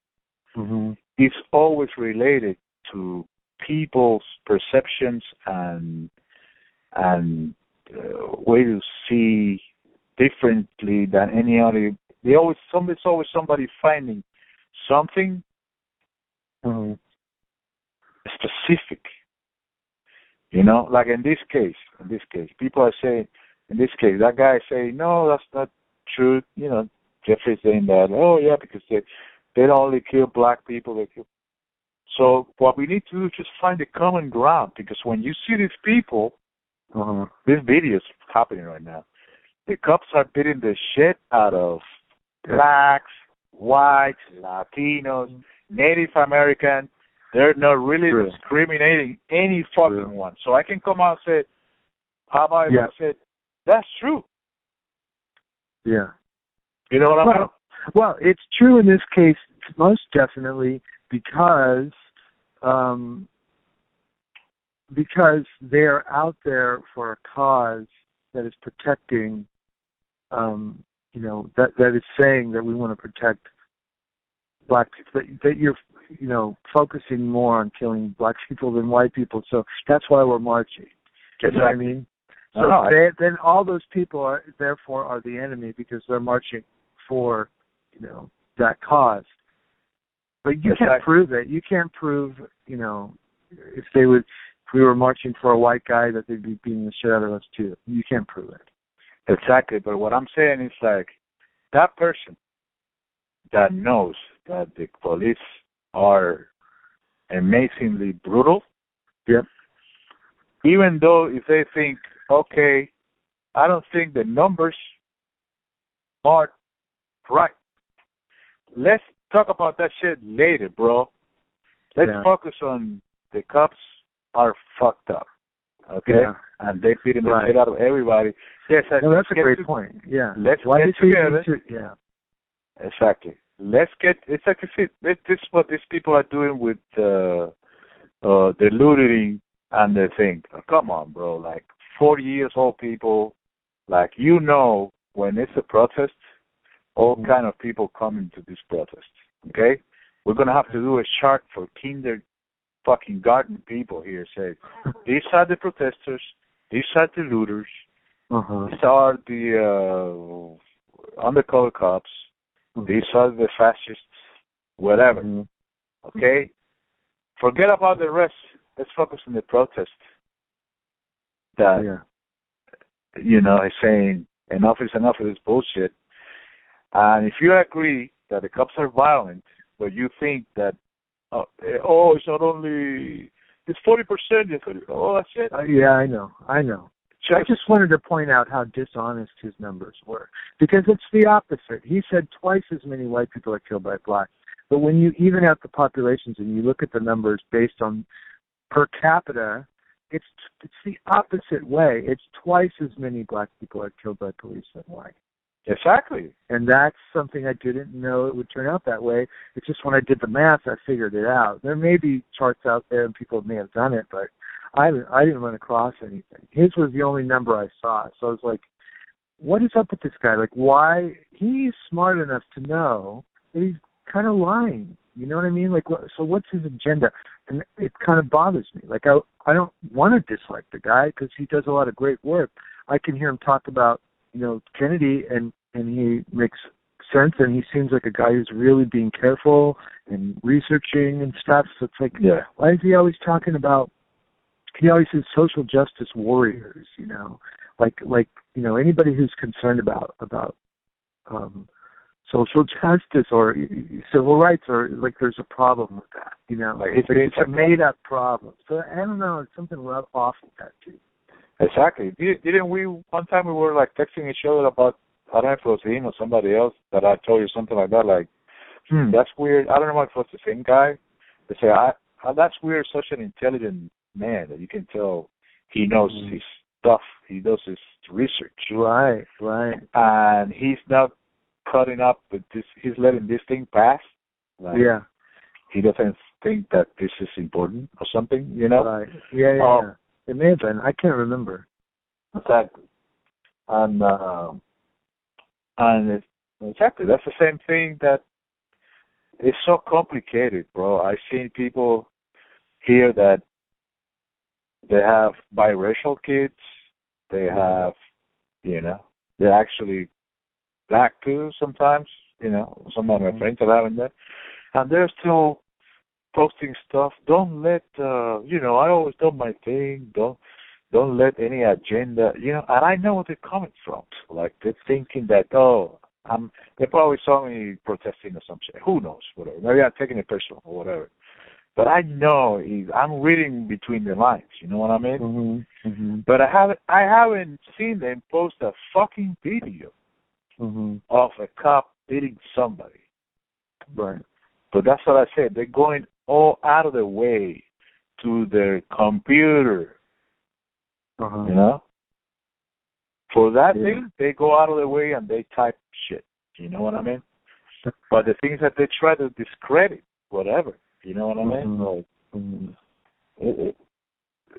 Speaker 1: Mm-hmm.
Speaker 2: is always related to people's perceptions and and uh, way to see differently than any other They always somebody's always somebody finding something
Speaker 1: Mm-hmm.
Speaker 2: specific. You know, like in this case, in this case, people are saying, in this case, that guy is saying, no, that's not true. You know, Jeffries saying that, oh yeah, because they they don't only kill black people, they kill. So what we need to do is just find a common ground because when you see these people,
Speaker 1: Uh-huh.
Speaker 2: this video is happening right now. The cops are beating the shit out of blacks, whites, Latinos, Native American. They're not really
Speaker 1: True.
Speaker 2: discriminating any fucking
Speaker 1: True.
Speaker 2: one. So I can come out and say, how about if
Speaker 1: Yeah.
Speaker 2: I said, that's true.
Speaker 1: Yeah.
Speaker 2: You know what I'm
Speaker 1: Well, well, it's true in this case, most definitely, because um, because they're out there for a cause that is protecting, um, you know, that that is saying that we want to protect black people. That, that you're, you know, focusing more on killing black people than white people. So that's why we're marching. You know what I mean? So
Speaker 2: I-
Speaker 1: they, then all those people are therefore are the enemy because they're marching for, you know, that cause. But you can't
Speaker 2: Exactly.
Speaker 1: prove it. You can't prove, you know, if they would, if we were marching for a white guy, that they'd be beating the shit out of us too. You can't prove it.
Speaker 2: Exactly. But what I'm saying is like that person that mm-hmm. knows that the police are amazingly brutal.
Speaker 1: Yep.
Speaker 2: Even though if they think, okay, I don't think the numbers are right. Let's talk about that shit later, bro. Let's
Speaker 1: Yeah.
Speaker 2: focus on the cops are fucked up. Okay?
Speaker 1: Yeah.
Speaker 2: And they the
Speaker 1: Right.
Speaker 2: shit out of everybody. Yes, I
Speaker 1: No, that's a great
Speaker 2: to-
Speaker 1: point. Yeah.
Speaker 2: Let's
Speaker 1: Why
Speaker 2: get together.
Speaker 1: to- yeah.
Speaker 2: Exactly. Let's get. It's like I said, this is what these people are doing with uh, uh, the looting and the thing. Come on, bro. Like forty years old people, like you know, when it's a protest, all
Speaker 1: Mhm.
Speaker 2: kind of people come into this protest. Okay, we're gonna have to do a chart for kinder fucking garden people here. Say these are the protesters, these are the looters,
Speaker 1: Uh-huh.
Speaker 2: these are the uh, undercover cops. These are the fascists, whatever.
Speaker 1: Mhm.
Speaker 2: Okay? Forget about the rest. Let's focus on the protest. That,
Speaker 1: Yeah.
Speaker 2: you know, is saying enough is enough of this bullshit. And if you agree that the cops are violent, but you think that, uh, eh, oh, it's not only, it's 40%, oh, that's it.
Speaker 1: Uh, yeah, I know. I know. I
Speaker 2: Just,
Speaker 1: just wanted to point out how dishonest his numbers were because it's the opposite. He said twice as many white people are killed by blacks. But when you even out the populations and you look at the numbers based on per capita, it's it's the opposite way. It's twice as many black people are killed by police than white.
Speaker 2: Exactly.
Speaker 1: And that's something I didn't know it would turn out that way. It's just when I did the math, I figured it out. There may be charts out there and people may have done it, but I I didn't run across anything. His was the only number I saw. So I was like, what is up with this guy? Like, why? He's smart enough to know that he's kind of lying. You know what I mean? Like, so what's his agenda? And it kind of bothers me. Like, I I don't want to dislike the guy because he does a lot of great work. I can hear him talk about you know Kennedy, and and he makes sense, and he seems like a guy who's really being careful and researching and stuff. So it's like,
Speaker 2: Yeah.
Speaker 1: why is he always talking about? He always says social justice warriors. You know, like like you know anybody who's concerned about about um social justice or civil rights or like there's a problem with that. You know,
Speaker 2: Like,
Speaker 1: it's,
Speaker 2: it's-
Speaker 1: it's a made up problem. So I don't know. It's something off with that too.
Speaker 2: Exactly. Did- Didn't we one time we were like texting each other about I don't know if it was him or somebody else that I told you something like that, like, hmm, that's weird. I don't know if it was the same guy. They say I, I that's weird, such an intelligent man that you can tell he knows
Speaker 1: Mhm.
Speaker 2: his stuff. He does his research.
Speaker 1: Right, right.
Speaker 2: And he's not cutting up with this he's letting this thing pass. Like
Speaker 1: yeah,
Speaker 2: he doesn't think that this is important or something, you know?
Speaker 1: right. Yeah, yeah,
Speaker 2: Oh.
Speaker 1: It may have been. I can't remember.
Speaker 2: Exactly. And uh, and it, exactly that's the same thing that it's so complicated, bro. I've seen people here that they have biracial kids. They have, you know, they're actually black too sometimes. You know, some of my
Speaker 1: Mhm.
Speaker 2: friends are having that, and they're still posting stuff. Don't let uh, you know. I always do my thing. Don't don't let any agenda. You know, and I know where they're coming from. Like they're thinking that oh. I'm, they probably saw me protesting or some shit. Who knows? Whatever. Maybe I'm taking it personal or whatever. But I know I'm reading between the lines. You know what I mean?
Speaker 1: Mm-hmm. Mm-hmm.
Speaker 2: But I haven't I haven't seen them post a fucking video
Speaker 1: Mm-hmm.
Speaker 2: of a cop beating somebody.
Speaker 1: Right.
Speaker 2: But that's what I said. They're going all out of the way to their computer,
Speaker 1: Uh-huh.
Speaker 2: you know? For that
Speaker 1: Yeah.
Speaker 2: thing, they go out of their way and they type shit. You know what I mean? <laughs> But the things that they try to discredit, whatever. You know what I mean?
Speaker 1: Mhm.
Speaker 2: Like,
Speaker 1: Mhm.
Speaker 2: it, it,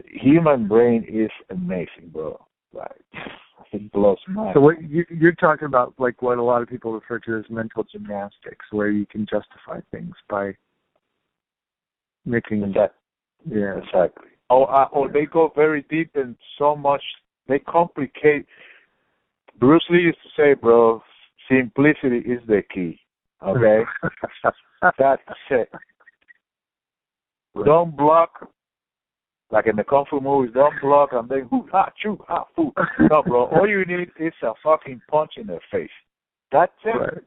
Speaker 2: human brain is amazing, bro. Like, <laughs> it blows my
Speaker 1: So what you, you're talking about, like what a lot of people refer to as mental gymnastics, where you can justify things by making,
Speaker 2: Exactly.
Speaker 1: yeah,
Speaker 2: Exactly. Or uh, or they go very deep and so much they complicate. Bruce Lee used to say, "Bro, simplicity is the key." Okay, <laughs> that's it. Don't block like in the kung fu movies. Don't block and then hoo ha choo ha foo. No, bro. <laughs> All you need is a fucking punch in the face. That's it.
Speaker 1: right,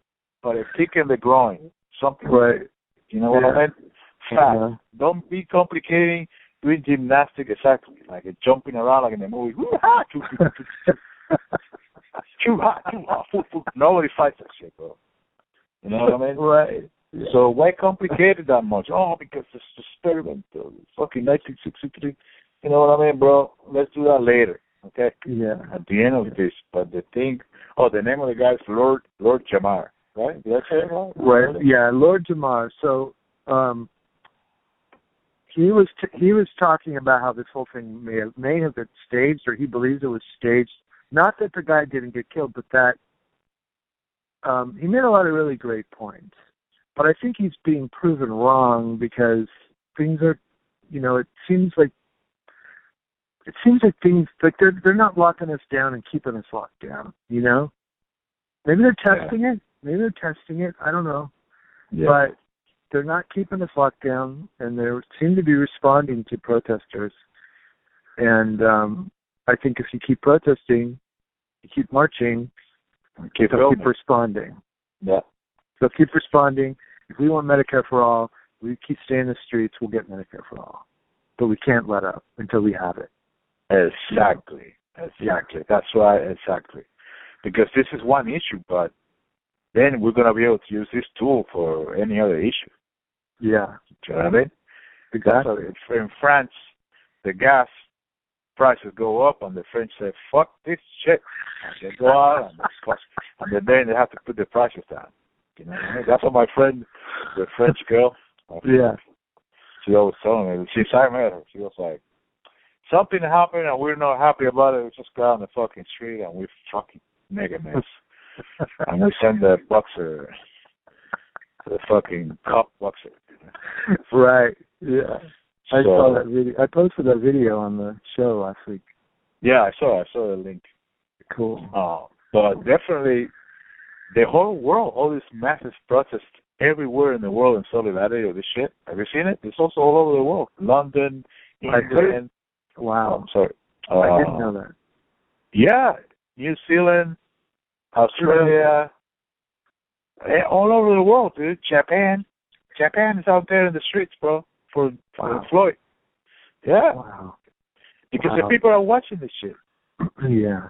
Speaker 2: But a kick in the groin, something.
Speaker 1: right.
Speaker 2: You know what I mean?
Speaker 1: Uh-huh.
Speaker 2: Don't be complicating doing gymnastics exactly like jumping around like in the movie. <laughs> Choo, ha, choo, ha, foo, foo. Nobody fights that shit, bro. You know what I mean?
Speaker 1: right. Yeah.
Speaker 2: So why complicate it that much? Oh, because it's experiment, uh, fucking 1963. You know what I mean, bro? Let's do that later, okay?
Speaker 1: yeah,
Speaker 2: At the end of this, but the thing, oh, the name of the guy is Lord Lord Jamar, right? Did I say it right?
Speaker 1: right. Yeah, Lord Jamar. So, um, he was t- he was talking about how this whole thing may have, may have been staged, or he believes it was staged. Not that the guy didn't get killed, but that um, he made a lot of really great points. But I think he's being proven wrong because things are, you know, it seems like it seems like things like they're they're not locking us down and keeping us locked down. You know, maybe they're testing it. Maybe they're testing it. I don't know
Speaker 2: Yeah.
Speaker 1: but they're not keeping us locked down, and they seem to be responding to protesters. And um, I think if you keep protesting, you keep marching,
Speaker 2: keep
Speaker 1: they'll keep responding.
Speaker 2: Yeah.
Speaker 1: They'll keep responding. If we want Medicare for all, we keep staying in the streets, we'll get Medicare for all. But we can't let up until we have it.
Speaker 2: Exactly. Exactly. That's why exactly. Because this is one issue, but then we're gonna be able to use this tool for any other issue.
Speaker 1: Yeah,
Speaker 2: Do you know what I mean?
Speaker 1: exactly.
Speaker 2: That's in France, the gas prices go up, and the French say, "Fuck this shit," and they go out and, and then they have to put the prices down. You know what I mean? That's what my friend, the French girl,
Speaker 1: Yeah,
Speaker 2: she always telling me. Since I met her, she was like, "Something happened, and we're not happy about it. We just go on the fucking street and we fucking make a mess." <laughs> and we send the boxer, the fucking cop boxer. <laughs>
Speaker 1: right. Yeah, I
Speaker 2: So-
Speaker 1: saw that video. I posted that video on the show last week.
Speaker 2: Yeah, I saw. I saw the link.
Speaker 1: Cool.
Speaker 2: Uh, but definitely, the whole world, all these massive protests everywhere in the world in solidarity with this shit. Have you seen it? It's also all over the world. London, England. Oh,
Speaker 1: Wow.
Speaker 2: I'm sorry.
Speaker 1: I didn't
Speaker 2: Uh,
Speaker 1: know that.
Speaker 2: Yeah, New Zealand, Australia, Eh, all over the world, dude. Japan, Japan is out there in the streets, bro, for, for
Speaker 1: Wow.
Speaker 2: Floyd. Yeah,
Speaker 1: Wow.
Speaker 2: because
Speaker 1: Wow.
Speaker 2: the people are watching this shit. <clears throat>
Speaker 1: yeah.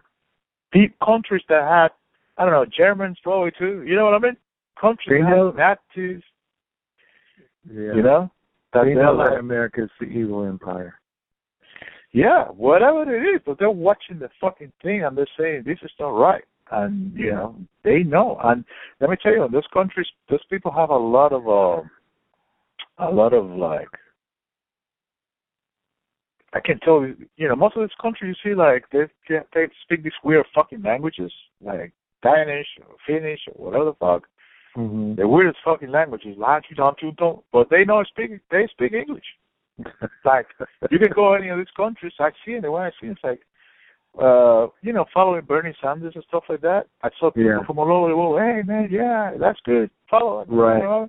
Speaker 2: Pe- countries that had, I don't know, Germans probably too. You know what I mean? Countries
Speaker 1: They
Speaker 2: that
Speaker 1: know-
Speaker 2: had Nazis.
Speaker 1: Yeah.
Speaker 2: You know, that
Speaker 1: they know that
Speaker 2: like,
Speaker 1: America's the evil empire.
Speaker 2: yeah, whatever it is, but they're watching the fucking thing and they're saying this is not right, and you
Speaker 1: Yeah.
Speaker 2: know they know. And let me tell you, in those countries, those people have a lot of, uh, a lot of like. I can tell you, you know, most of these countries you see like they they speak these weird fucking languages like Danish or Finnish or whatever the fuck.
Speaker 1: Mm-hmm.
Speaker 2: The weirdest fucking languages, like you don't, you don't, but they know speak. They speak English. <laughs> Like you can go any of these countries. I see it the way I see it. It's like uh, you know, following Bernie Sanders and stuff like that. I saw people
Speaker 1: Yeah.
Speaker 2: from all over the world. Hey, man, yeah, that's good. Follow it.
Speaker 1: Right.
Speaker 2: You know?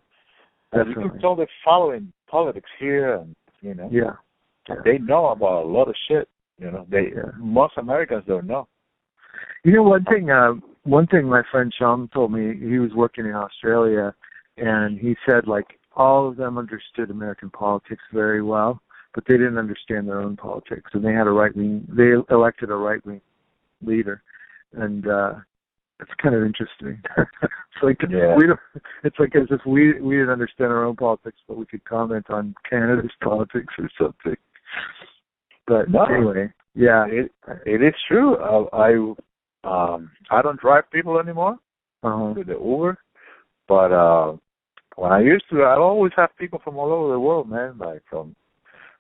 Speaker 2: And you can tell they're following politics here, and you know,
Speaker 1: Yeah.
Speaker 2: and they know about a lot of shit. You know, they
Speaker 1: Yeah.
Speaker 2: most Americans don't know.
Speaker 1: You know, one thing. Uh, one thing my friend Sean told me. He was working in Australia, and he said like all of them understood American politics very well, but they didn't understand their own politics, and they had a right wing. They elected a right wing leader, and uh it's kind of interesting. <laughs> it's like
Speaker 2: Yeah.
Speaker 1: we don't. It's like as if we we didn't understand our own politics, but we could comment on Canada's <laughs> politics or something. But
Speaker 2: No.
Speaker 1: anyway, yeah.
Speaker 2: It it is true. I, I um I don't drive people anymore
Speaker 1: Uh-huh.
Speaker 2: with the Uber, but uh when I used to, I always have people from all over the world, man, like from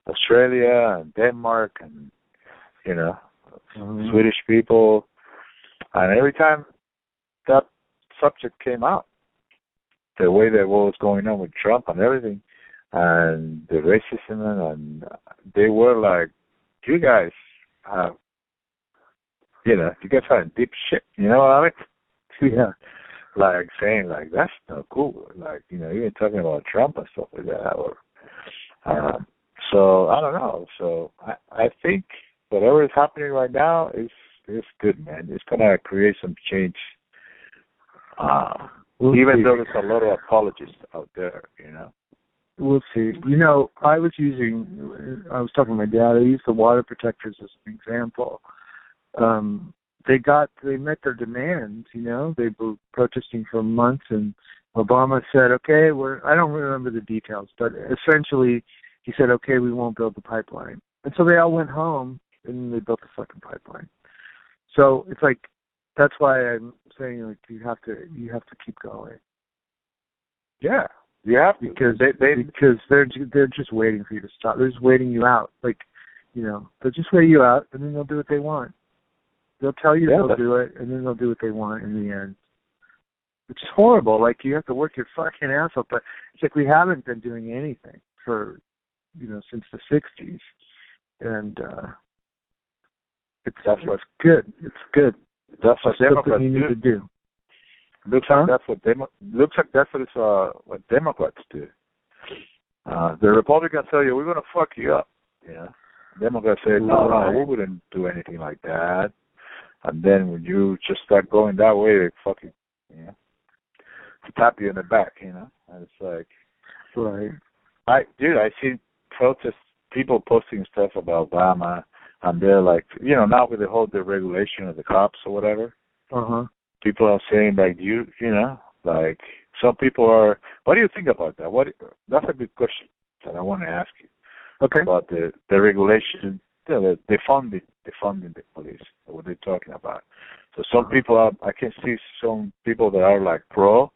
Speaker 2: Australia and Denmark and you know
Speaker 1: Mhm.
Speaker 2: Swedish people, and every time that subject came out, the way that what was going on with Trump and everything, and the racism, and they were like, "You guys have, you know, you guys are in deep shit." You know what I mean? <laughs>
Speaker 1: Yeah.
Speaker 2: Like saying like that's not cool. Like you know, even talking about Trump and stuff like that, or um, so I don't know. So I I think whatever is happening right now is is good, man. It's gonna create some change. Uh,
Speaker 1: We'll
Speaker 2: even
Speaker 1: see.
Speaker 2: though there's a lot of apologists out there, you know.
Speaker 1: We'll see. You know, I was using, I was talking to my dad, I used the water protectors as an example. Um, they got, they met their demands, you know, they were protesting for months and Obama said, okay, we're, I don't remember the details, but essentially he said, okay, we won't build the pipeline. And so they all went home and they built the fucking pipeline. So it's like, that's why I'm saying like you have to, you have to keep going.
Speaker 2: Yeah, you have to
Speaker 1: because
Speaker 2: they they
Speaker 1: because they're ju- they're just waiting for you to stop. They're just waiting you out. Like, you know, they'll just wait you out, and then they'll do what they want. They'll tell you
Speaker 2: Yeah,
Speaker 1: they'll do it, and then they'll do what they want in the end. Which is horrible. Like you have to work your fucking ass off, but it's like we haven't been doing anything for, you know, since the '60s, and uh it's
Speaker 2: That's
Speaker 1: it's
Speaker 2: what-
Speaker 1: good. It's good.
Speaker 2: that's what
Speaker 1: It's
Speaker 2: Democrats
Speaker 1: you need
Speaker 2: do.
Speaker 1: to do.
Speaker 2: Looks
Speaker 1: Huh?
Speaker 2: like that's what Demo- looks like that's what it's, uh what Democrats do. Uh the Republicans tell you we're gonna fuck you up. Yeah. Democrats say, No, no,
Speaker 1: Right.
Speaker 2: we wouldn't do anything like that. And then when you just start going that way they fucking you know to tap you in the back, you know? And it's like
Speaker 1: Right.
Speaker 2: I dude, I see protest people posting stuff about Obama and they're like you know, now with the whole deregulation of the cops or whatever
Speaker 1: Uh huh.
Speaker 2: people are saying like you you know like some people are what do you think about that what that's a good question that i want to ask you
Speaker 1: Okay.
Speaker 2: about the the regulation you know, the, the funding the funding the police what they're talking about so some people are i can see some people that are like pro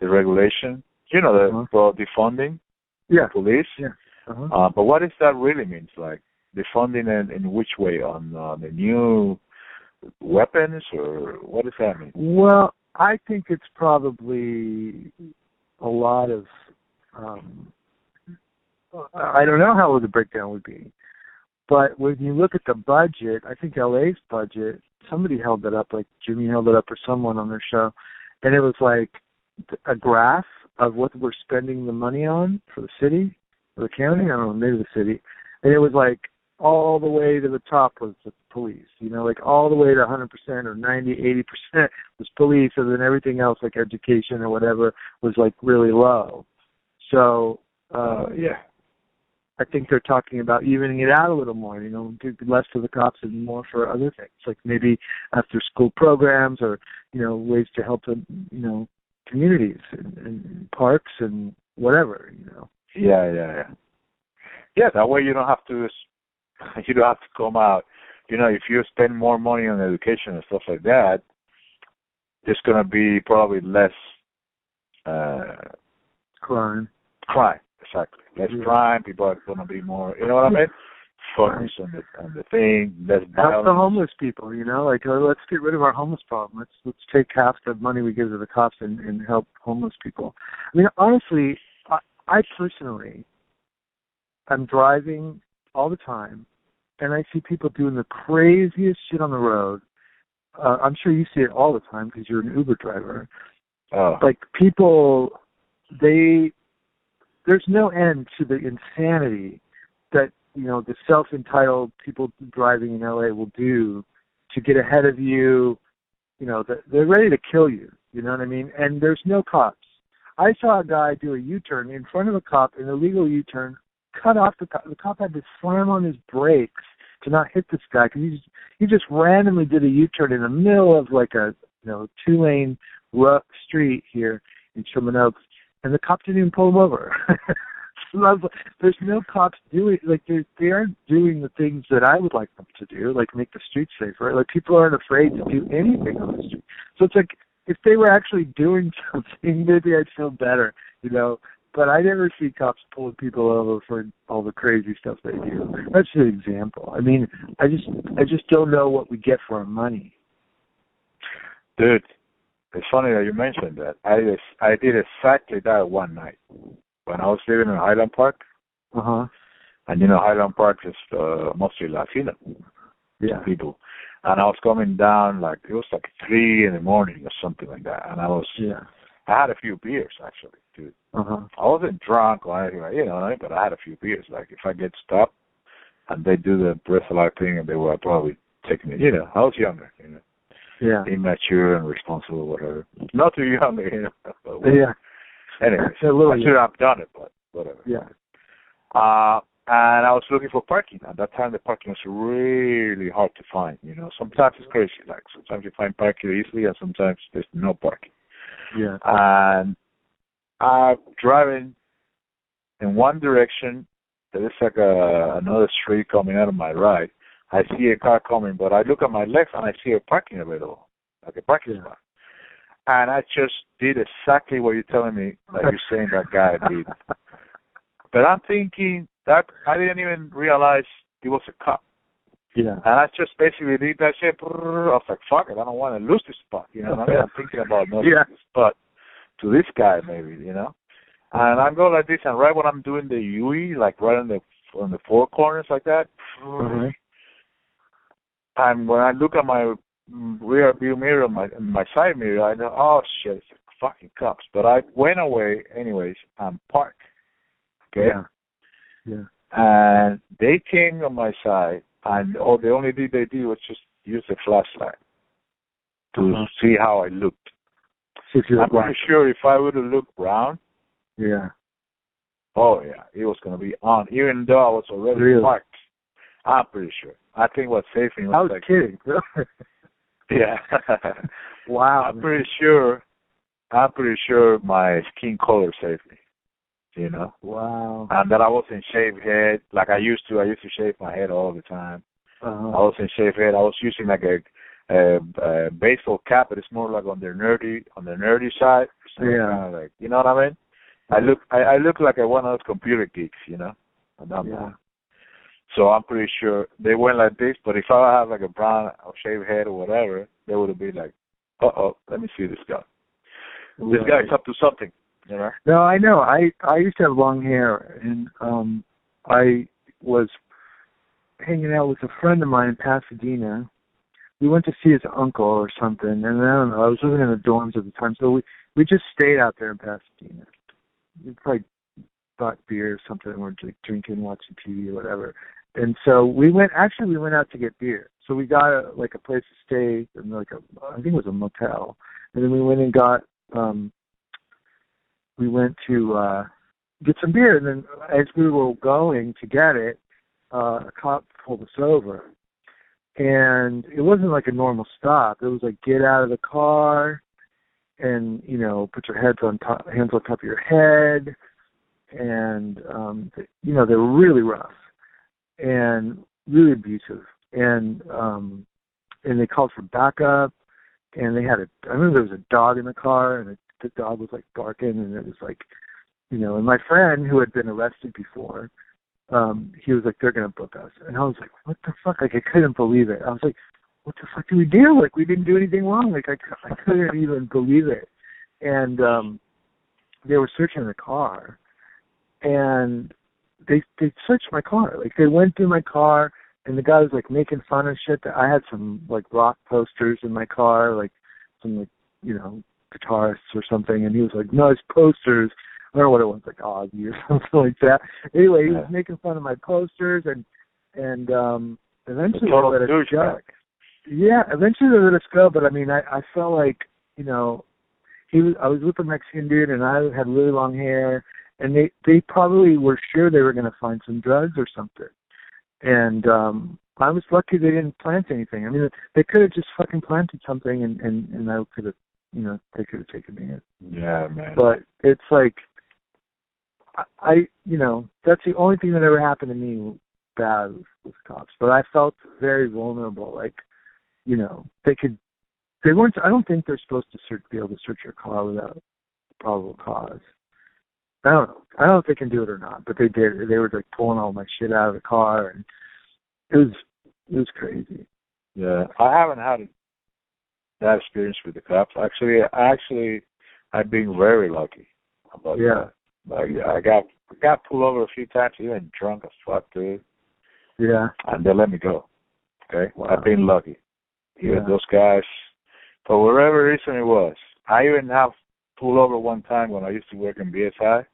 Speaker 2: the regulation you know the
Speaker 1: Uh-huh.
Speaker 2: pro defunding
Speaker 1: Yeah.
Speaker 2: police
Speaker 1: Yeah. Uh-huh.
Speaker 2: uh, but what does that really means like defunding in, in which way on uh, the new weapons or what does that mean
Speaker 1: Well, I think it's probably a lot of. Um, I don't know how the breakdown would be, but when you look at the budget, I think LA's budget. Somebody held that up, like Jimmy held it up, or someone on their show, and it was like a graph of what we're spending the money on for the city, or the county. I don't know, maybe the city, and it was like all the way to the top was the police. You know, like all the way to 100% or 90, 80% was police, and then everything else, like education or whatever, was like really low. So, uh,
Speaker 2: yeah
Speaker 1: I think they're talking about evening it out a little more. You know, less for the cops and more for other things, like maybe after school programs or you know ways to help them, you know communities and, and parks and whatever. You know.
Speaker 2: Yeah, yeah, yeah. Yeah, that way you don't have to <laughs> you don't have to come out. You know, if you spend more money on education and stuff like that, there's gonna be probably less uh
Speaker 1: Crime.
Speaker 2: crime. Exactly. Less
Speaker 1: Yeah.
Speaker 2: crime, people are gonna be more you know what I mean? Focus on the on the thing,
Speaker 1: Help the homeless people. You know, like uh, let's get rid of our homeless problem. Let's let's take half the money we give to the cops and, and help homeless people. I mean, honestly, I, I personally, I'm driving all the time, and I see people doing the craziest shit on the road. Uh, I'm sure you see it all the time because you're an Uber driver.
Speaker 2: Oh.
Speaker 1: Like people, they there's no end to the insanity that you know the self-entitled people driving in LA will do to get ahead of you. You know, they're ready to kill you. You know what I mean? And there's no cops. I saw a guy do a U-turn in front of a cop, an illegal U-turn, cut off the cop. The cop had to slam on his brakes to not hit this guy because he just he just randomly did a U-turn in the middle of like a you know two-lane rough street here in Sherman Oaks, and the cop didn't even pull him over. <laughs> <laughs> there's no cops doing like they they aren't doing the things that I would like them to do, like make the streets safer. Like people aren't afraid to do anything on the street. So it's like if they were actually doing <laughs> something, maybe I'd feel better, you know. But I never see cops pulling people over for all the crazy stuff they do. That's an example. I mean, I just I just don't know what we get for our money.
Speaker 2: Dude, it's funny that you mentioned that. I I did exactly that one night when I was living in Highland Park.
Speaker 1: Uh huh.
Speaker 2: And you know Highland Park is uh, mostly Latino
Speaker 1: yeah.
Speaker 2: people. And I was coming down like it was like three in the morning or something like that. And I was
Speaker 1: yeah.
Speaker 2: I had a few beers actually, dude.
Speaker 1: Uh-huh.
Speaker 2: I wasn't drunk or anything, you know, but I had a few beers. Like if I get stopped and they do the breathalyzer thing, and they were probably taking it. You know, I was younger, you know,
Speaker 1: yeah,
Speaker 2: immature and responsible, whatever. Not too young, <laughs> you know. But
Speaker 1: yeah.
Speaker 2: Anyway, <laughs>
Speaker 1: a little
Speaker 2: I should have done it, but whatever.
Speaker 1: Yeah.
Speaker 2: Uh, and I was looking for parking. At that time, the parking was really hard to find. You know, sometimes it's crazy. Like sometimes you find parking easily, and sometimes there's no parking.
Speaker 1: Yeah.
Speaker 2: And I'm driving in one direction. There is like a another street coming out of my right. I see a car coming, but I look at my left and I see a parking available, like a parking
Speaker 1: Yeah.
Speaker 2: spot. And I just did exactly what you're telling me, like you're saying that guy did. <laughs> But I'm thinking that I didn't even realize he was a cop.
Speaker 1: Yeah.
Speaker 2: And I just basically did that shit. I was like, fuck it, I don't want to lose this spot. You know what I mean? I'm thinking about not
Speaker 1: Yeah.
Speaker 2: this spot to this guy maybe, you know? And I'm going like this, and right when I'm doing the UE, like right on the on the four corners like that,
Speaker 1: Mhm.
Speaker 2: and when I look at my rear view mirror, my my side mirror, I know, oh shit, it's fucking cops. But I went away anyways and parked. Okay.
Speaker 1: Yeah. Yeah.
Speaker 2: And they came on my side, and all the only thing they did was just use a flashlight to
Speaker 1: Uh-huh.
Speaker 2: see how I looked. I'm pretty sure if I would have looked brown,
Speaker 1: Yeah.
Speaker 2: oh yeah, it was gonna be on, even though I was already
Speaker 1: Really?
Speaker 2: parked. I'm pretty sure. I think what saved me was
Speaker 1: I was
Speaker 2: like,
Speaker 1: kidding. <laughs> <laughs>
Speaker 2: yeah. <laughs>
Speaker 1: wow.
Speaker 2: I'm pretty sure. I'm pretty sure my skin color saved me. You know,
Speaker 1: Wow.
Speaker 2: and that I wasn't shaved head like I used to. I used to shave my head all the time. I
Speaker 1: Uh-huh.
Speaker 2: wasn't shaved head. I was using like a, a, a baseball cap, but it's more like on the nerdy on the nerdy side. So
Speaker 1: Yeah.
Speaker 2: Kind of like you know what I mean. I look I, I look like a one of those computer geeks, you know. And I'm
Speaker 1: Yeah.
Speaker 2: So I'm pretty sure they went like this. But if I have like a brown or shaved head or whatever, they would have been like, "Uh oh, let me see this guy. This guy's up to something." You know.
Speaker 1: No, I know. I I used to have long hair, and um, I was hanging out with a friend of mine in Pasadena. We went to see his uncle or something, and I don't know. I was living in the dorms at the time, so we we just stayed out there in Pasadena. We probably bought beer or something. and We're like drinking, watching TV or whatever. And so we went. Actually, we went out to get beer. So we got a, like a place to stay, and like a I think it was a motel. And then we went and got um we went to uh get some beer and then as we were going to get it uh a cop pulled us over and it wasn't like a normal stop it was like get out of the car and you know put your heads on top hands on top of your head and um you know they were really rough and really abusive and um and they called for backup and they had a I remember there was a dog in the car and the, the dog was like barking and it was like you know, and my friend who had been arrested before, um, he was like, They're gonna book us and I was like, What the fuck? Like I couldn't believe it. I was like, What the fuck do we do? Like we didn't do anything wrong. Like I I couldn't even believe it. And um they were searching the car and they they searched my car. Like they went through my car, and the guy was like making fun of shit. That I had some like rock posters in my car, like some like you know guitarists or something, and he was like, "Nice posters." I don't know what it was, like Ozzy or <laughs> something like that. Anyway, he was making fun of my posters, and and um eventually they let us go. Yeah, eventually they let us go, but I mean, I I felt like you know, he was I was with a Mexican dude, and I had really long hair, and they they probably were sure they were going to find some drugs or something, and um I was lucky they didn't plant anything. I mean, they could have just fucking planted something, and and and I could have, you know, they could have taken me in.
Speaker 2: Yeah, man.
Speaker 1: But it's like, I, I you know, that's the only thing that ever happened to me bad with, with cops. But I felt very vulnerable. Like, you know, they could, they weren't. I don't think they're supposed to search, be able to search your car without probable cause. I don't know. I don't know if they can do it or not, but they did. They were like pulling all my shit out of the car, and it was it was crazy.
Speaker 2: Yeah, I haven't had that experience with the cops. Actually, actually, I've been very lucky about
Speaker 1: Yeah.
Speaker 2: that. Like, I got I got pulled over a few times, even drunk as fuck, dude,
Speaker 1: Yeah.
Speaker 2: and they let me go. Okay,
Speaker 1: Wow.
Speaker 2: I've been lucky. Even
Speaker 1: Yeah.
Speaker 2: those guys, for whatever reason it was. I even have pulled over one time when I used to work in BSI,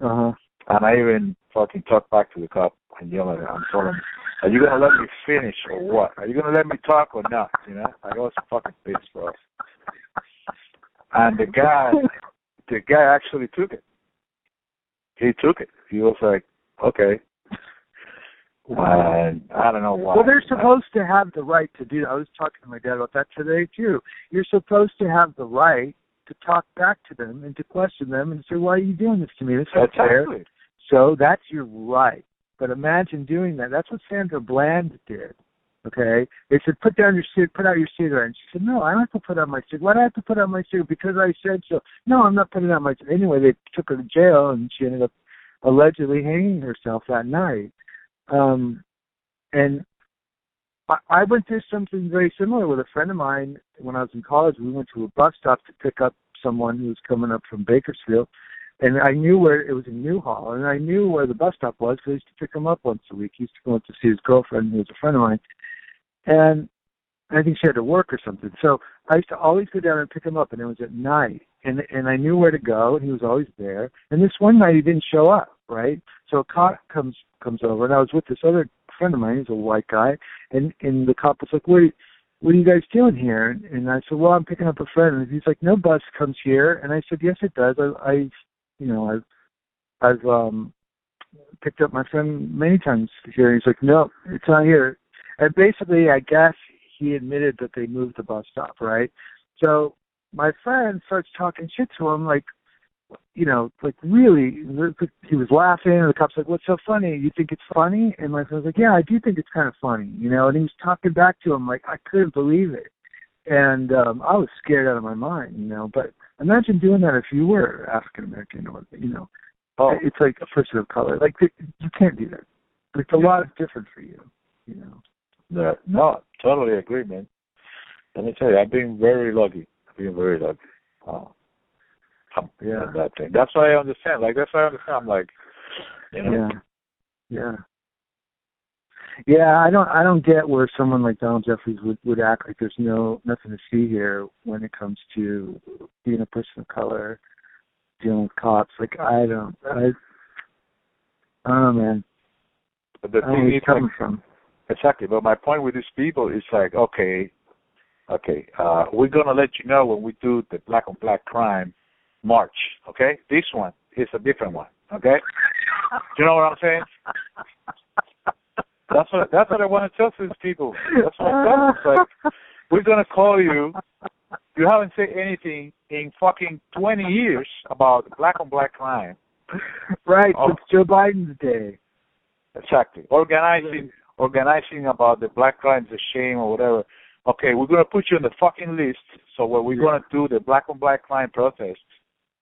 Speaker 1: Uh huh.
Speaker 2: and I even fucking talked back to the cop and yelled at him. I'm telling him, are you gonna let me finish or what? Are you gonna let me talk or not? You know, I was fucking pissed, bro. And the guy, the guy actually took it. He took it. He was like, okay. And I don't know why.
Speaker 1: Well, they're supposed to have the right to do that. I was talking to my dad about that today too. You're supposed to have the right to talk back to them and to question them and say, "Why are you doing this to me? This is not fair." So that's your right. But imagine doing that. That's what Sandra Bland did. Okay, they said put down your cig, put out your cigarette, and she said no, I don't have to put out my cigarette. Why do I have to put out my cigarette? Because I said so. No, I'm not putting out my. Cigarette. Anyway, they took her to jail, and she ended up allegedly hanging herself that night. Um, and I, I went through something very similar with a friend of mine when I was in college. We went to a bus stop to pick up someone who was coming up from Bakersfield, and I knew where it was in Newhall, and I knew where the bus stop was because I used to pick him up once a week. He used to go up to see his girlfriend, who was a friend of mine, and I think she had to work or something. So I used to always go down and pick him up, and it was at night, and and I knew where to go, and he was always there. And this one night he didn't show up, right? So a cop comes comes over, and I was with this other friend of mine. He's a white guy, and and the cop was like, "What? What are you guys doing here?" And, I said, "Well, I'm picking up a friend." And he's like, "No bus comes here." And I said, "Yes, it does. I, I you know, I've I've um picked up my friend many times here." He's like, "No, it's not here." And basically, I guess he admitted that they moved the bus stop, right? So my friend starts talking shit to him, like, you know, like really, he was laughing, and the cop's like, "What's so funny? You think it's funny?" And my friend's like, "Yeah, I do think it's kind of funny," you know. And he was talking back to him like I couldn't believe it, and um I was scared out of my mind, you know. But imagine doing that if you were African American or you know,
Speaker 2: Oh,
Speaker 1: it's like a person of color. Like you can't do that. It's a is different for you, you know.
Speaker 2: yeah. no, totally agree, man. Let me tell you, I've been very lucky. I've been very lucky. Oh.
Speaker 1: Yeah.
Speaker 2: That thing. That's why I understand. Like that's why I understand. I'm like, you know,
Speaker 1: Yeah. Yeah. Yeah, I don't I don't get where someone like Donald Jeffries would, would act like there's no nothing to see here when it comes to being a person of color, dealing with cops. Like I don't I I don't know man.
Speaker 2: but the
Speaker 1: I don't where
Speaker 2: thing is, like,
Speaker 1: coming from.
Speaker 2: Exactly. But my point with these people is like, okay, okay, uh, we're gonna let you know when we do the black on black crime march. Okay, this one is a different one. Okay, you know what I'm saying? That's what that's what I want to tell these people. That's what I tell them. Like we're gonna call you. You haven't said anything in fucking 20 years about black on black crime.
Speaker 1: right,
Speaker 2: Oh.
Speaker 1: it's Joe Biden's day.
Speaker 2: Exactly. Organizing organizing about the black crimes a shame or whatever. Okay, we're gonna put you on the fucking list. So what we're gonna do the black on black crime protest,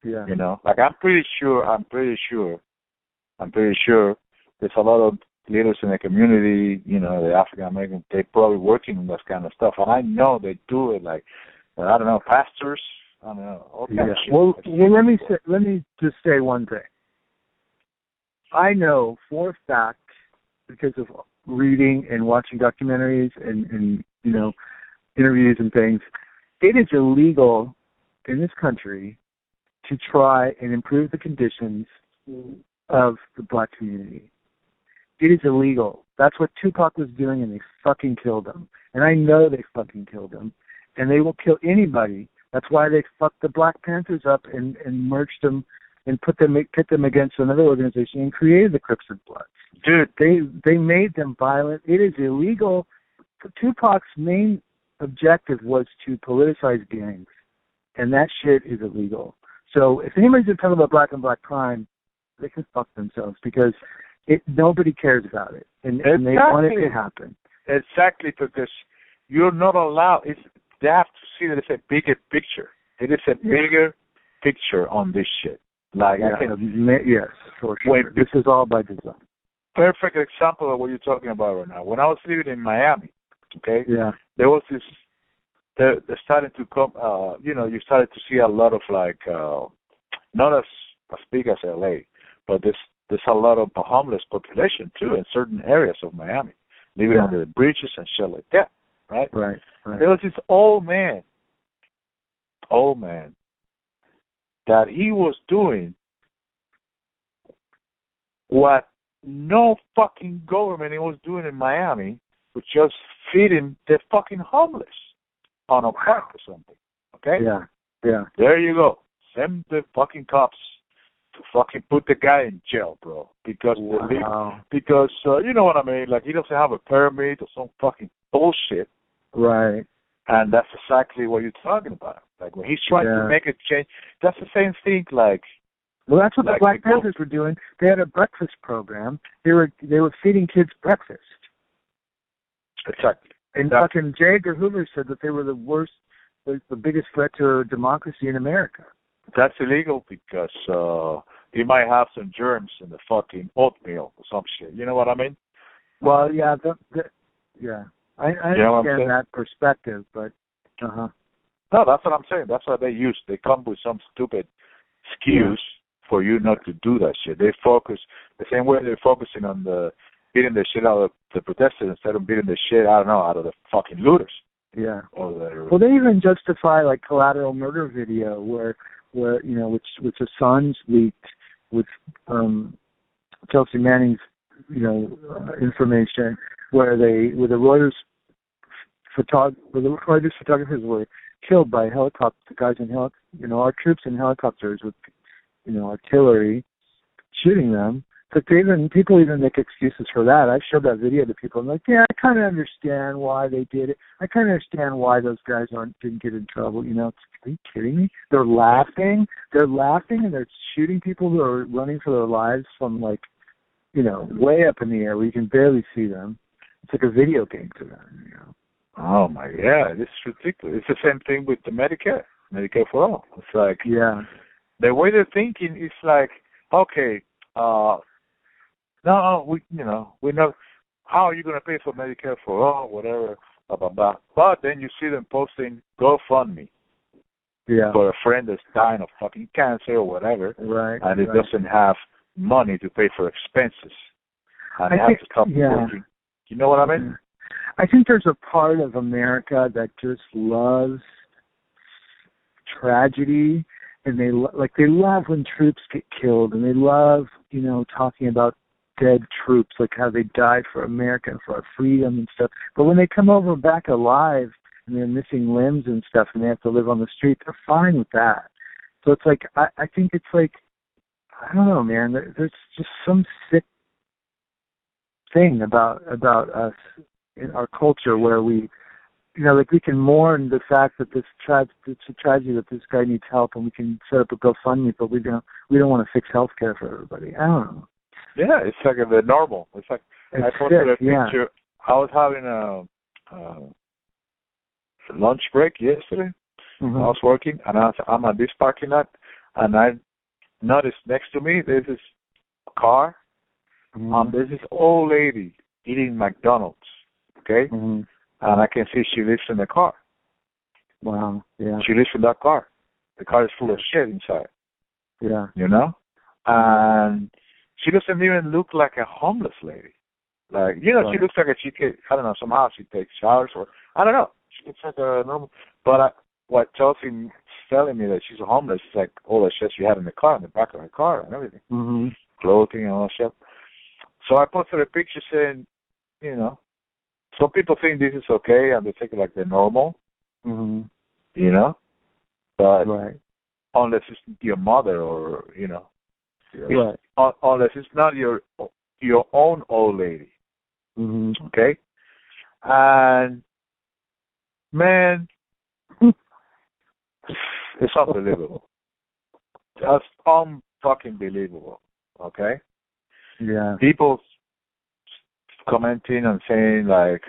Speaker 1: Yeah.
Speaker 2: you know, like I'm pretty sure, I'm pretty sure, I'm pretty sure there's a lot of leaders in the community, you know, the African American, they're probably working on this kind of stuff, and I know they do it. Like, I don't know, pastors, I don't know,
Speaker 1: Yeah.
Speaker 2: of.
Speaker 1: Well, well, let me say, let me just say one thing. I know for a fact because of reading and watching documentaries and, and you know interviews and things, it is illegal in this country to try and improve the conditions of the black community. It is illegal. That's what Tupac was doing, and they fucking killed him. And I know they fucking killed him. And they will kill anybody. That's why they fucked the Black Panthers up and, and merged them and put them pit them against another organization and created the Crips and Bloods. Dude, they they made them violent. It is illegal. Tupac's main objective was to politicize gangs, and that shit is illegal. So if anybody's talking about black and black crime, they can fuck themselves because it nobody cares about it, and, exactly. and they want it to happen.
Speaker 2: Exactly, because you're not allowed. It's they have to see that it's a bigger picture. It is a bigger picture on this shit. Like
Speaker 1: yeah, can, yes, for sure. When, this is all by design.
Speaker 2: Perfect example of what you're talking about right now. When I was living in Miami, okay,
Speaker 1: yeah,
Speaker 2: there was this. They're, they're starting to come. Uh, you know, you started to see a lot of like, uh, not as as big as LA, but there's there's a lot of homeless population too in certain areas of Miami, living yeah. under the bridges and shit like that. Right.
Speaker 1: Right. right.
Speaker 2: There was this old man, old man, that he was doing what no fucking government was doing in Miami, which just feeding the fucking homeless on a park or something. Okay?
Speaker 1: Yeah. Yeah.
Speaker 2: There you go. Send the fucking cops to fucking put the guy in jail, bro. Because
Speaker 1: wow.
Speaker 2: because uh, you know what I mean? Like he doesn't have a permit or some fucking bullshit.
Speaker 1: Right.
Speaker 2: And that's exactly what you're talking about. Like when he's trying
Speaker 1: yeah.
Speaker 2: to make a change, that's the same thing. Like,
Speaker 1: well, that's what
Speaker 2: like
Speaker 1: the Black Panthers were doing. They had a breakfast program. They were they were feeding kids breakfast.
Speaker 2: Exactly.
Speaker 1: And
Speaker 2: exactly.
Speaker 1: fucking J. Edgar Hoover said that they were the worst, the, the biggest threat to democracy in America.
Speaker 2: That's illegal because uh you might have some germs in the fucking oatmeal or some shit. You know what I mean?
Speaker 1: Well, yeah, the, the, yeah. I, I
Speaker 2: you
Speaker 1: understand that perspective, but uh huh.
Speaker 2: No, that's what I'm saying. That's what they use. They come with some stupid excuse yeah. for you not to do that shit. They focus the same way they're focusing on the beating the shit out of the protesters instead of beating the shit I don't know out of the fucking looters.
Speaker 1: Yeah.
Speaker 2: Or the,
Speaker 1: well, they even justify like collateral murder video where where you know which which Assange leaked with um Chelsea Manning's you know uh, information where they where the Reuters photog where the Reuters photographers were killed by helicopter guys in heli you know our troops in helicopters with you know artillery shooting them but they even people even make excuses for that. I showed that video to people. I'm like, yeah, I kind of understand why they did it. I kind of understand why those guys aren't didn't get in trouble. You know, are you kidding me? They're laughing. They're laughing and they're shooting people who are running for their lives from like, you know, way up in the air where you can barely see them. It's like a video game to them. You know.
Speaker 2: Oh my yeah, this is ridiculous. It's the same thing with the Medicare, Medicare for all. It's like
Speaker 1: yeah,
Speaker 2: the way they're thinking is like okay, uh, no, we you know we know how are you going to pay for Medicare for all, whatever, blah blah blah. But then you see them posting GoFundMe.
Speaker 1: Yeah.
Speaker 2: For a friend that's dying of fucking cancer or whatever,
Speaker 1: right?
Speaker 2: And it
Speaker 1: right.
Speaker 2: doesn't have money to pay for expenses, and
Speaker 1: I
Speaker 2: they
Speaker 1: think,
Speaker 2: have to come
Speaker 1: yeah.
Speaker 2: working. You know what I mean?
Speaker 1: I think there's a part of America that just loves tragedy and they lo- like they love when troops get killed and they love you know talking about dead troops like how they died for America and for our freedom and stuff but when they come over back alive and they're missing limbs and stuff and they have to live on the street they're fine with that so it's like I I think it's like I don't know man there, there's just some sick thing about about us in our culture where we you know like we can mourn the fact that this tra- it's a tragedy that this guy needs help and we can set up a GoFundMe but we don't we don't want to fix health care for everybody. I don't know.
Speaker 2: Yeah, it's like the normal. It's like
Speaker 1: it's
Speaker 2: I posted
Speaker 1: sick,
Speaker 2: a picture.
Speaker 1: Yeah.
Speaker 2: I was having a, a lunch break yesterday.
Speaker 1: Mm-hmm.
Speaker 2: I was working and I was, I'm at this parking lot and I noticed next to me there's this car
Speaker 1: mm-hmm.
Speaker 2: um there's this old lady eating McDonald's. Okay?
Speaker 1: Mm-hmm.
Speaker 2: And I can see she lives in the car.
Speaker 1: Wow. Yeah.
Speaker 2: She lives in that car. The car is full of shit inside.
Speaker 1: Yeah.
Speaker 2: You know? And she doesn't even look like a homeless lady. Like you know, she looks like a she could. I don't know. Somehow she takes showers, or I don't know. She looks like a normal. But I, what Chelsea telling me that she's homeless is like all the shit she had in the car, in the back of her car, and everything,
Speaker 1: Mhm.
Speaker 2: clothing and all that shit. So I posted a picture saying, you know, some people think this is okay and they take it like they're normal,
Speaker 1: Mhm.
Speaker 2: you know, but
Speaker 1: Right.
Speaker 2: unless it's your mother or you know,
Speaker 1: Right.
Speaker 2: un- unless it's not your your own old lady.
Speaker 1: Mhm.
Speaker 2: okay? And man, <laughs> it's unbelievable. <laughs> Just unfucking believable. Okay?
Speaker 1: Yeah.
Speaker 2: People commenting and saying like,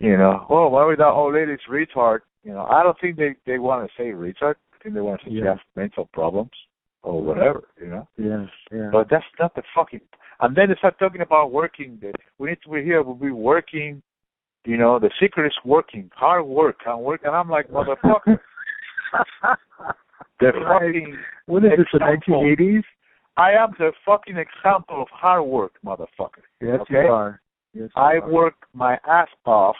Speaker 2: you know, oh, why would that old lady's retard? You know, I don't think they they want to say retard. I think they want to say she
Speaker 1: Yeah.
Speaker 2: has mental problems or whatever. You know.
Speaker 1: Yeah. Yeah.
Speaker 2: But that's not the fucking. And then they start talking about working. The, we need to be here. We'll be working. You know, the secret is working, hard work, and work. And I'm like, motherfucker, <laughs> the fucking.
Speaker 1: what is this? The 1980s?
Speaker 2: I am the fucking example of hard work, motherfucker.
Speaker 1: Yes,
Speaker 2: Okay.
Speaker 1: you are. Yes, you
Speaker 2: I
Speaker 1: are.
Speaker 2: work my ass off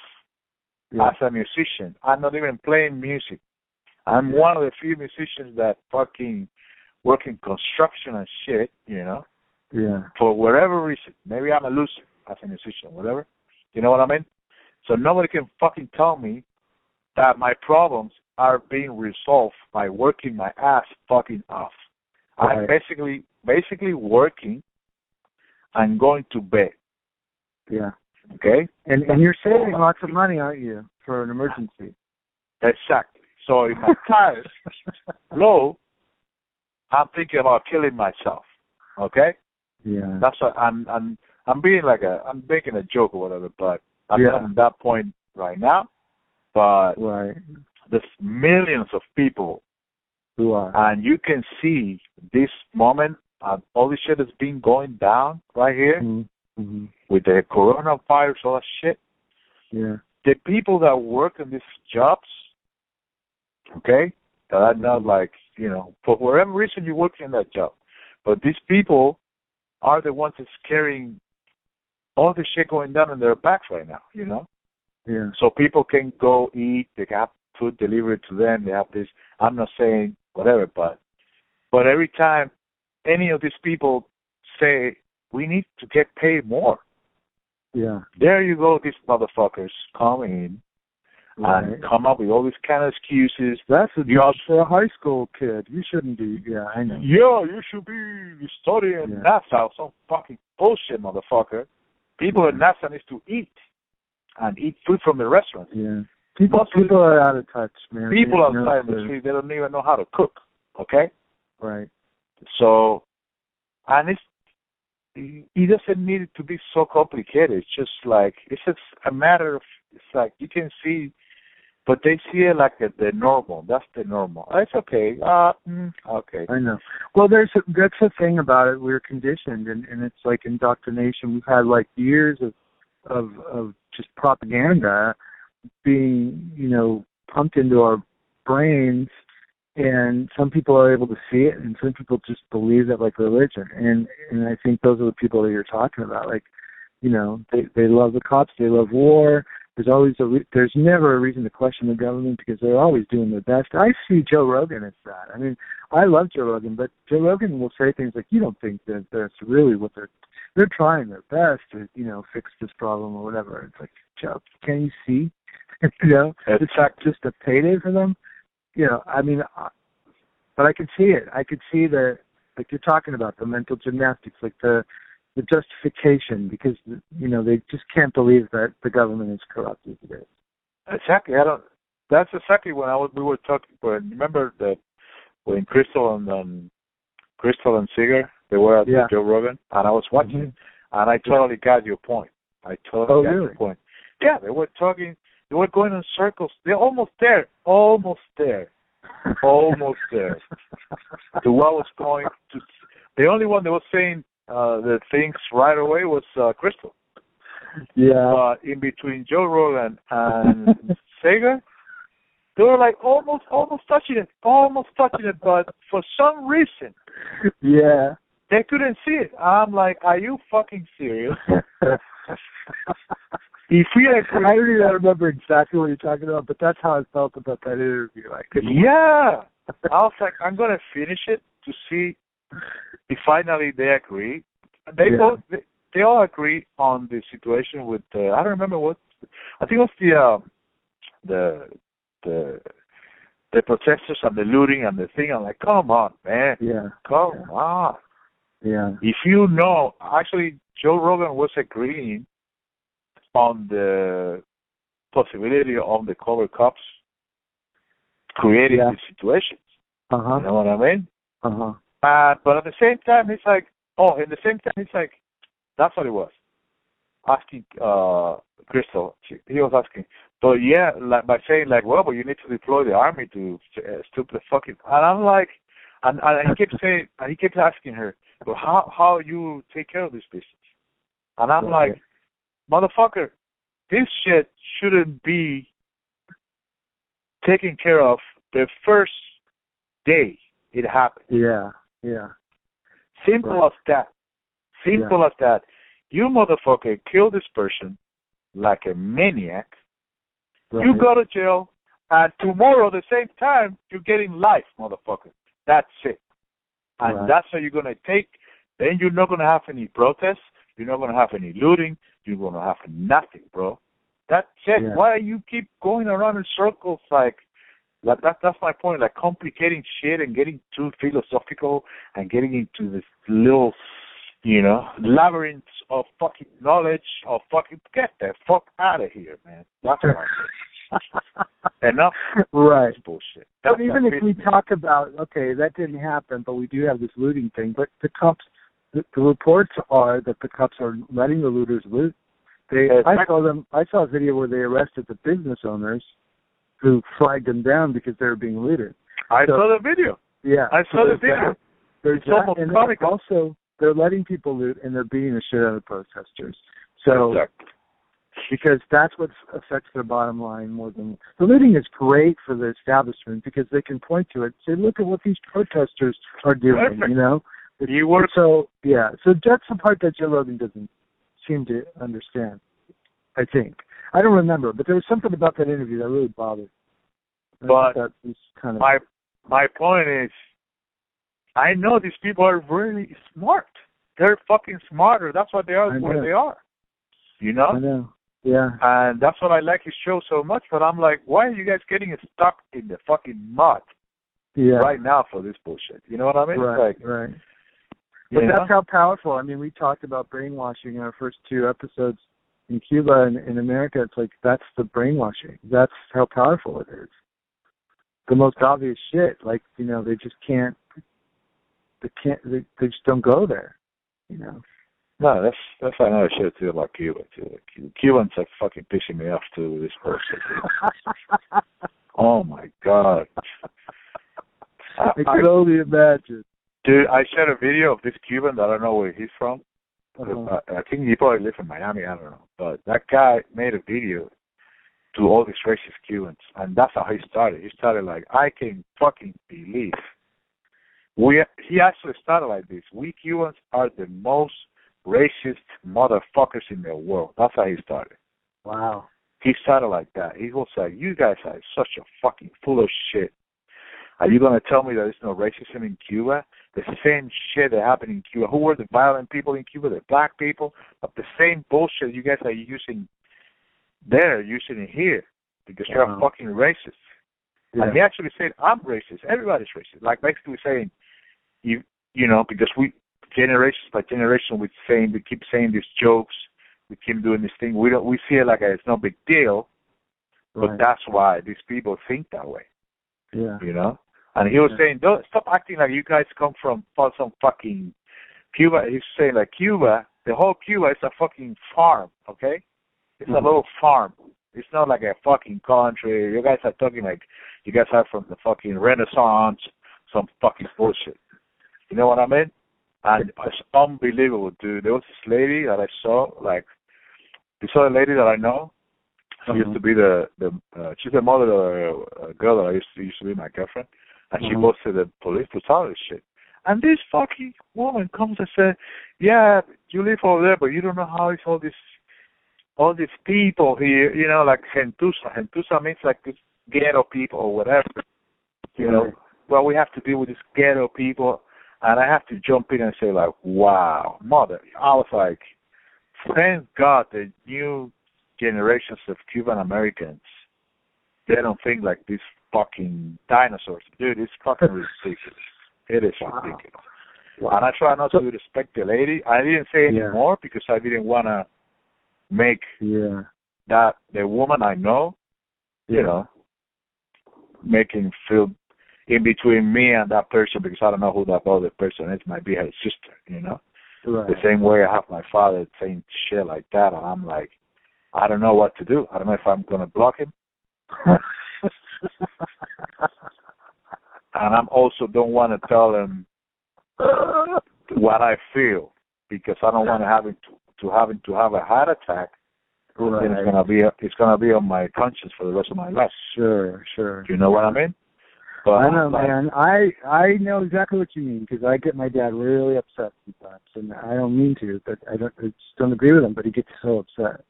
Speaker 1: Yeah.
Speaker 2: as a musician. I'm not even playing music. I'm one of the few musicians that fucking work in construction and shit. You know.
Speaker 1: Yeah.
Speaker 2: for whatever reason. Maybe I'm a loser as a musician, whatever. You know what I mean? So nobody can fucking tell me that my problems are being resolved by working my ass fucking off. I'm basically basically working and going to bed.
Speaker 1: Yeah.
Speaker 2: Okay?
Speaker 1: And and you're saving lots of money, aren't you, for an emergency?
Speaker 2: Exactly. So if my tires <laughs> low, I'm thinking about killing myself. Okay?
Speaker 1: Yeah.
Speaker 2: That's what I'm I'm I'm being like a I'm making a joke or whatever, but I'm
Speaker 1: Yeah.
Speaker 2: at that point right now. But
Speaker 1: Right.
Speaker 2: there's millions of people
Speaker 1: Who are?
Speaker 2: and you can see this moment uh, all this shit has been going down right here
Speaker 1: Mm-hmm.
Speaker 2: with the coronavirus, all that shit.
Speaker 1: Yeah.
Speaker 2: The people that work in these jobs, okay, that are not like, you know, for whatever reason you work in that job. But these people are the ones that's carrying all the shit going down in their backs right now, you know?
Speaker 1: Yeah.
Speaker 2: So people can go eat, they have food delivered to them, they have this I'm not saying whatever, but but every time any of these people say we need to get paid more,
Speaker 1: Yeah.
Speaker 2: there you go, these motherfuckers come in
Speaker 1: Right.
Speaker 2: and come up with all these kind of excuses.
Speaker 1: That's a job for a high school kid. You shouldn't be. Yeah, I know.
Speaker 2: Yeah, you should be studying
Speaker 1: Yeah.
Speaker 2: NASA, some fucking bullshit, motherfucker. People at NASA needs to eat and eat food from the restaurants.
Speaker 1: Yeah. People people are out of touch, man.
Speaker 2: People outside the street, they don't even know how to cook. Okay?
Speaker 1: Right.
Speaker 2: So, and it's it doesn't need it to be so complicated. It's just like it's just a matter of it's like you can see, but they see it like a, the normal. That's the normal. It's okay. Uh, mm, okay.
Speaker 1: I know. Well, there's a, that's the thing about it. We're conditioned, and and it's like indoctrination. We've had like years of of of just propaganda being, you know, pumped into our brains, and some people are able to see it, and some people just believe that like religion. And and I think those are the people that you're talking about. Like, you know, they they love the cops, they love war. There's always a re- there's never a reason to question the government because they're always doing their best. I see Joe Rogan as that. I mean, I love Joe Rogan, but Joe Rogan will say things like, "You don't think that that's really what they're they're trying their best to you know fix this problem or whatever." It's like, Joe, can you see? <laughs> you know, it's not just a payday for them. You know, I mean, but I can see it. I could see the like you're talking about the mental gymnastics, like the the justification because you know they just can't believe that the government is corrupt as it is.
Speaker 2: Exactly. I don't. That's exactly when I was, we were talking. When remember that when Krystal and um, Krystal and Saagar they were at
Speaker 1: Yeah.
Speaker 2: Joe Rogan, and I was watching,
Speaker 1: Mhm.
Speaker 2: and I totally got your point. I totally
Speaker 1: Oh,
Speaker 2: got
Speaker 1: really?
Speaker 2: your point. Yeah, they were talking. They were going in circles. They're almost there. Almost there. <laughs> Almost there. to what was going to. The only one that was saying uh, the things right away was uh, Krystal.
Speaker 1: Yeah.
Speaker 2: But in between Joe Rogan and <laughs> Saagar, they were like almost, almost touching it, almost touching it, but for some reason
Speaker 1: yeah.
Speaker 2: they couldn't see it. I'm like, are you fucking serious? <laughs> if we agree,
Speaker 1: I don't even remember exactly what you're talking about, but that's how I felt about that interview. Like,
Speaker 2: yeah, I was like, I'm gonna finish it to see if finally they agree. They
Speaker 1: Yeah.
Speaker 2: both they, they all agree on the situation with uh, I don't remember what I think it was the uh, the the the protesters and the looting and the thing. I'm like, come on, man,
Speaker 1: yeah,
Speaker 2: come
Speaker 1: Yeah.
Speaker 2: on.
Speaker 1: yeah,
Speaker 2: If you know, actually, Joe Rogan was agreeing on the possibility of the cover cops creating
Speaker 1: Yeah.
Speaker 2: these situations.
Speaker 1: Uh-huh.
Speaker 2: You know what I mean?
Speaker 1: uh
Speaker 2: but at the same time, he's like, oh, at the same time, he's like, that's what it was. Asking uh, Krystal, she, he was asking, so yeah, like by saying like, well, but you need to deploy the army to uh, stop the fucking. And I'm like, and, and he kept saying, and he kept asking her, well, how how you take care of this business? And I'm
Speaker 1: Right.
Speaker 2: like, motherfucker, this shit shouldn't be taken care of the first day it happened.
Speaker 1: yeah, yeah,
Speaker 2: Simple
Speaker 1: Right.
Speaker 2: as that. Simple as that. You motherfucker kill this person like a maniac. You go to jail, and tomorrow, the same time, you're getting life, motherfucker. That's it. And
Speaker 1: Right.
Speaker 2: that's how you're gonna take. Then you're not gonna have any protests. You're not gonna have any looting. You're gonna have nothing, bro. That's it.
Speaker 1: Yeah.
Speaker 2: Why you keep going around in circles like? Like that, that's my point. Like complicating shit and getting too philosophical and getting into this little, you know, labyrinth of fucking knowledge of fucking get the fuck out of here, man. That's what I'm. <laughs> Enough
Speaker 1: right.
Speaker 2: bullshit.
Speaker 1: But even if we talk about okay, that didn't happen, but we do have this looting thing. But the cops, the, the reports are that the cops are letting the looters loot. They, I saw them. I saw a video where they arrested the business owners who flagged them down because they were being looted.
Speaker 2: I
Speaker 1: so-
Speaker 2: saw the video.
Speaker 1: Yeah,
Speaker 2: I
Speaker 1: so
Speaker 2: saw the
Speaker 1: there's that.
Speaker 2: video.
Speaker 1: There's
Speaker 2: It's
Speaker 1: that, and then also they're letting people loot and they're beating the shit out of protesters. So
Speaker 2: Exactly.
Speaker 1: because that's what affects their bottom line more than the looting is great for the establishment because they can point to it and say, look at what these protesters are doing,
Speaker 2: Perfect.
Speaker 1: you know. It's-
Speaker 2: You work
Speaker 1: so yeah, so that's the part that Joe Rogan doesn't seem to understand. I think I don't remember, but there was something about that interview that really bothered. I
Speaker 2: But
Speaker 1: kind of
Speaker 2: my my point is I know these people are really smart. They're fucking smarter. That's why they are where they are. You
Speaker 1: I
Speaker 2: know?
Speaker 1: know. Yeah,
Speaker 2: And that's what I like his show so much, but I'm like, why are you guys getting stuck in the fucking mud
Speaker 1: yeah,
Speaker 2: right now for this bullshit? You know what I mean?
Speaker 1: right,
Speaker 2: Like
Speaker 1: right. But
Speaker 2: know?
Speaker 1: that's how powerful. I mean, we talked about brainwashing in our first two episodes in Cuba and in America. It's like that's the brainwashing. That's how powerful it is. The most obvious shit. Like you know, they just can't. They can't. They, they just don't go there. You know.
Speaker 2: No, that's that's another show too about Cuba too. Like, Cu- Cubans are fucking pissing me off too with this bullshit. dude. <laughs> oh my god. I,
Speaker 1: I
Speaker 2: I,
Speaker 1: can only imagine.
Speaker 2: dude, I shared a video of this Cuban that I don't know where he's from.
Speaker 1: Uh-huh.
Speaker 2: I, I think he probably lives in Miami. I don't know, but that guy made a video to all these racist Cubans, and that's how he started. He started like, "I can fucking believe." We he actually started like this. We Cubans are the most racist motherfuckers in the world. That's how he started.
Speaker 1: Wow.
Speaker 2: He started like that. He was like, "You guys are such a fucking full of shit." Are you gonna tell me that there's no racism in Cuba? The same shit that happened in Cuba. Who were the violent people in Cuba? The black people. But the same bullshit you guys are using there, using it here, because you're fucking racist.
Speaker 1: Yeah.
Speaker 2: And he actually said, "I'm racist. Everybody's racist." Like basically saying, you you know, because we generations by generation we saying we keep saying these jokes, we keep doing this thing. We don't we see it like it's no big deal, but
Speaker 1: Right.
Speaker 2: that's why these people think that way.
Speaker 1: yeah.
Speaker 2: You know. And he was
Speaker 1: Yeah.
Speaker 2: saying, "Don't stop acting like you guys come from some fucking Cuba." He's saying like Cuba, the whole Cuba is a fucking farm. Okay, it's a
Speaker 1: Mhm.
Speaker 2: little farm. It's not like a fucking country. You guys are talking like you guys are from the fucking Renaissance, some fucking bullshit. You know what I mean? And it's unbelievable, dude. There was this lady that I saw, like, this other lady that I know. She used
Speaker 1: Mhm.
Speaker 2: to be the the uh, she's the mother of a, a girl that I used to used to be my girlfriend, and she
Speaker 1: Mhm.
Speaker 2: goes to the police to tell her shit. And this fucking woman comes and says, "Yeah, you live over there, but you don't know how it's all this all these people here, you know, like gentuza. Gentuza means like this ghetto people or whatever. You know, well, we have to deal with these ghetto people, and I have to jump in and say like, wow, mother. I was like, thank God the new generations of Cuban Americans, they don't think like these fucking dinosaurs. Dude, it's fucking <laughs> ridiculous. It is
Speaker 1: Wow.
Speaker 2: ridiculous.
Speaker 1: Wow.
Speaker 2: And I try not
Speaker 1: So-
Speaker 2: to respect the lady. I didn't say
Speaker 1: Yeah.
Speaker 2: anymore because I didn't want to make
Speaker 1: Yeah.
Speaker 2: that the woman I know, you know, making feel in between me and that person because I don't know who that other person is. Might be her sister, you know.
Speaker 1: Right.
Speaker 2: The same way I have my father saying shit like that, and I'm like, I don't know what to do. I don't know if I'm gonna block him, <laughs> and I'm also don't want to tell him what I feel because I don't want to having to to having to have a heart attack. Then it's gonna be it's gonna be on my conscience for the rest of my life.
Speaker 1: Sure, sure.
Speaker 2: Do you know what I mean? But
Speaker 1: I know,
Speaker 2: like,
Speaker 1: man. I I know exactly what you mean because I get my dad really upset sometimes, and I don't mean to, but I don't I just don't agree with him. But he gets so upset.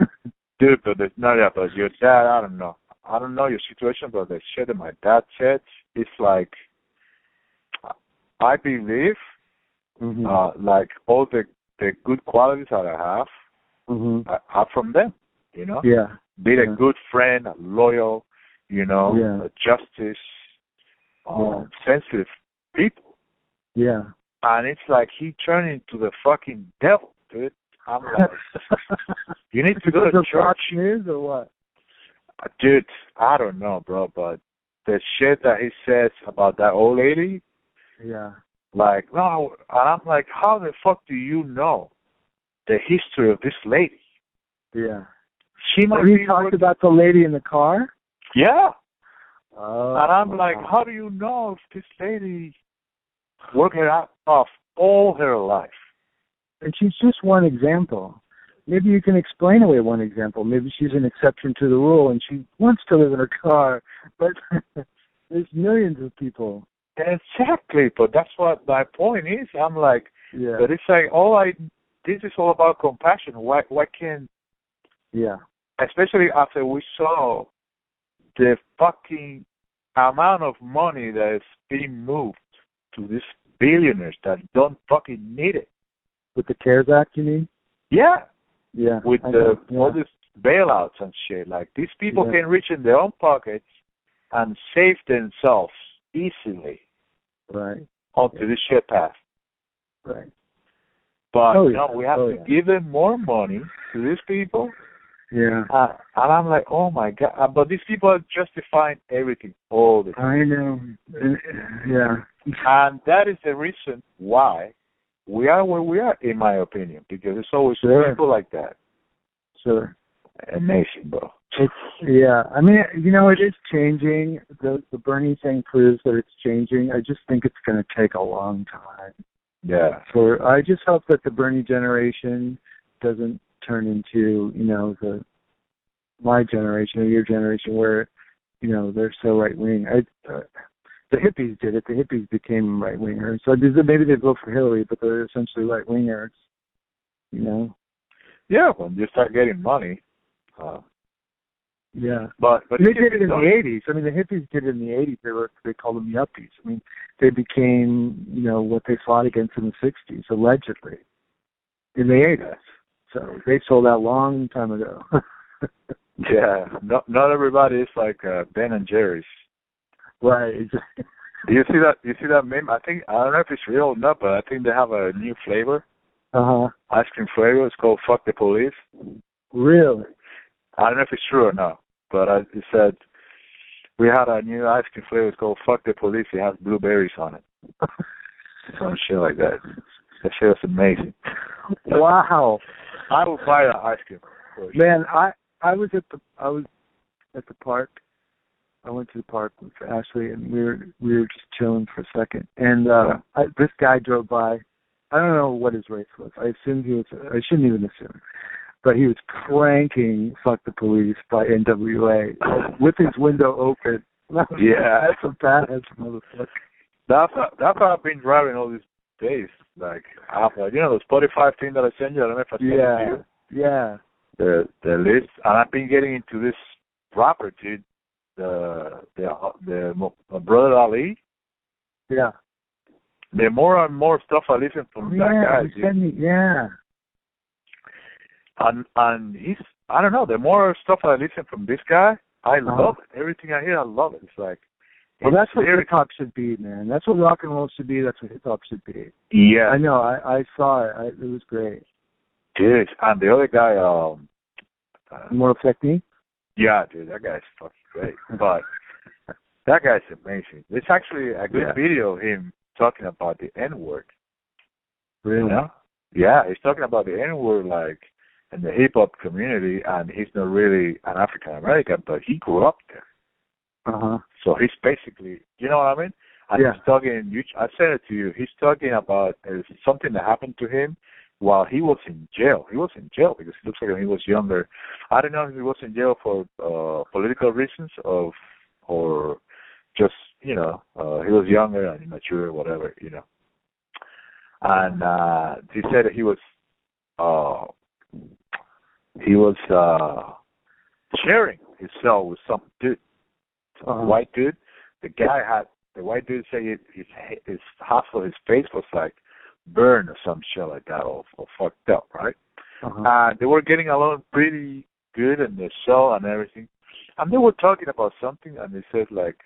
Speaker 1: <laughs>
Speaker 2: dude, but there's no, yeah, but your dad, I don't know. I don't know your situation, but the shit that my dad said, it's like, I believe,
Speaker 1: hmm
Speaker 2: uh, like all the the good qualities that I have
Speaker 1: hmm
Speaker 2: are are from them. You know,
Speaker 1: Yeah.
Speaker 2: be a good friend, a loyal, you know,
Speaker 1: Yeah.
Speaker 2: a justice, um,
Speaker 1: Yeah.
Speaker 2: sensitive people.
Speaker 1: Yeah.
Speaker 2: And it's like he turned into the fucking devil, dude. I'm like, <laughs> you need to go to church.
Speaker 1: News or what?
Speaker 2: Dude, I don't know, bro, but the shit that he says about that old lady,
Speaker 1: Yeah.
Speaker 2: like, no, and I'm like, how the fuck do you know the history of this lady?
Speaker 1: Yeah.
Speaker 2: She might be
Speaker 1: talked about the lady in the car?
Speaker 2: yeah,
Speaker 1: Oh.
Speaker 2: and I'm like, how do you know if this lady worked her out off all her life?
Speaker 1: And she's just one example. Maybe you can explain away one example. Maybe she's an exception to the rule and she wants to live in her car, but <laughs> there's millions of people.
Speaker 2: Exactly, but that's what my point is. I'm like,
Speaker 1: Yeah.
Speaker 2: but it's like all I. This is all about compassion. Why? Why can't
Speaker 1: Yeah.
Speaker 2: especially after we saw the fucking amount of money that is being moved to these billionaires that don't fucking need it.
Speaker 1: With the CARES Act, you mean?
Speaker 2: Yeah,
Speaker 1: Yeah.
Speaker 2: with the
Speaker 1: yeah.
Speaker 2: all these bailouts and shit. Like these people
Speaker 1: Yeah.
Speaker 2: can reach in their own pockets and save themselves easily
Speaker 1: Right.
Speaker 2: onto this shit path.
Speaker 1: Right.
Speaker 2: But
Speaker 1: Oh,
Speaker 2: know, we have
Speaker 1: Oh,
Speaker 2: to
Speaker 1: yeah.
Speaker 2: give them more money to these people.
Speaker 1: Yeah.
Speaker 2: Uh, and I'm like, oh my god! Uh, but these people are justifying everything all the time.
Speaker 1: I know. Uh, Yeah.
Speaker 2: And that is the reason why we are where we are, in my opinion, because it's always
Speaker 1: Sure.
Speaker 2: people like that.
Speaker 1: Sure.
Speaker 2: Amazing, bro.
Speaker 1: It's yeah. I mean, you know, it is changing. The the Bernie thing proves that it's changing. I just think it's going to take a long time.
Speaker 2: Yeah.
Speaker 1: For I just hope that the Bernie generation doesn't turn into you know the my generation or your generation where you know they're so right wing. I uh, the hippies did it. The hippies became right wingers. So maybe they vote for Hillary, but they're essentially right wingers. You know.
Speaker 2: Yeah, when you start getting money. Uh,
Speaker 1: Yeah.
Speaker 2: but but
Speaker 1: they did it in the eighties. I mean, the hippies did it in the eighties. They were they called them yuppies. I mean, they became you know what they fought against in the sixties, allegedly, in the eighties. So they sold out a long time ago. <laughs>
Speaker 2: Yeah. Not not everybody is like uh, Ben and Jerry's.
Speaker 1: Right. <laughs>
Speaker 2: Do you see that? You see that meme? I think I don't know if it's real or not, but I think they have a new flavor,
Speaker 1: Uh huh.
Speaker 2: ice cream flavor. It's called "Fuck the Police."
Speaker 1: Really?
Speaker 2: I don't know if it's true or not, but I, it said we had a new ice cream flavor. It's called "Fuck the Police." It has blueberries on it, <laughs> some shit like that. That shit was amazing.
Speaker 1: Wow.
Speaker 2: I would buy that ice cream.
Speaker 1: Man, I I was at the I was at the park. I went to the park with Ashley, and we were we were just chilling for a second. And uh I, this guy drove by. I don't know what his race was. I assumed he was. I shouldn't even assume, but he was cranking "Fuck the Police" by N.W.A. with his window open. <laughs>
Speaker 2: Yeah.
Speaker 1: that's a badass motherfucker.
Speaker 2: That's how, that's how I've been driving all these days. Like, like, you know, the Spotify thing that I sent you. I don't know if I sent it to
Speaker 1: Yeah,
Speaker 2: you.
Speaker 1: yeah,
Speaker 2: the the list, and I've been getting into this rapper, dude. The the the, the Brother Ali.
Speaker 1: Yeah.
Speaker 2: The more and more stuff I listen from that guy,
Speaker 1: me, yeah.
Speaker 2: and and he's I don't know. The more stuff I listen from this guy, I
Speaker 1: Uh-huh.
Speaker 2: love it. Everything I hear, I love it. It's like
Speaker 1: Well, that's what hip hop should be, man. That's what rock and roll should be. That's what hip hop should be.
Speaker 2: Yeah,
Speaker 1: I know. I I saw it. I, it was great.
Speaker 2: dude. And the other guy, um, uh,
Speaker 1: Immortal Technique.
Speaker 2: yeah, dude, that guy's fucking great. But that guy's amazing. There's actually a good
Speaker 1: Yeah.
Speaker 2: video of him talking about the N word.
Speaker 1: Really?
Speaker 2: You know? Yeah, he's talking about the N word like in the hip hop community, and he's not really an African American, but he grew up there.
Speaker 1: Uh huh.
Speaker 2: So he's basically, you know what I mean? And
Speaker 1: Yeah.
Speaker 2: he's talking. You, I said it to you. He's talking about uh, something that happened to him while he was in jail. He was in jail because it looks like when he was younger. I don't know if he was in jail for uh political reasons of or just you know uh he was younger and immature, whatever you know. And uh he said that he was uh he was uh sharing his cell with some dude
Speaker 1: Uh-huh.
Speaker 2: white dude. The guy had the white dude say his his his half of his face was like burned or some shit like that or, or fucked up, right?
Speaker 1: Uh-huh.
Speaker 2: And they were getting along pretty good in the show and everything. And they were talking about something and they said like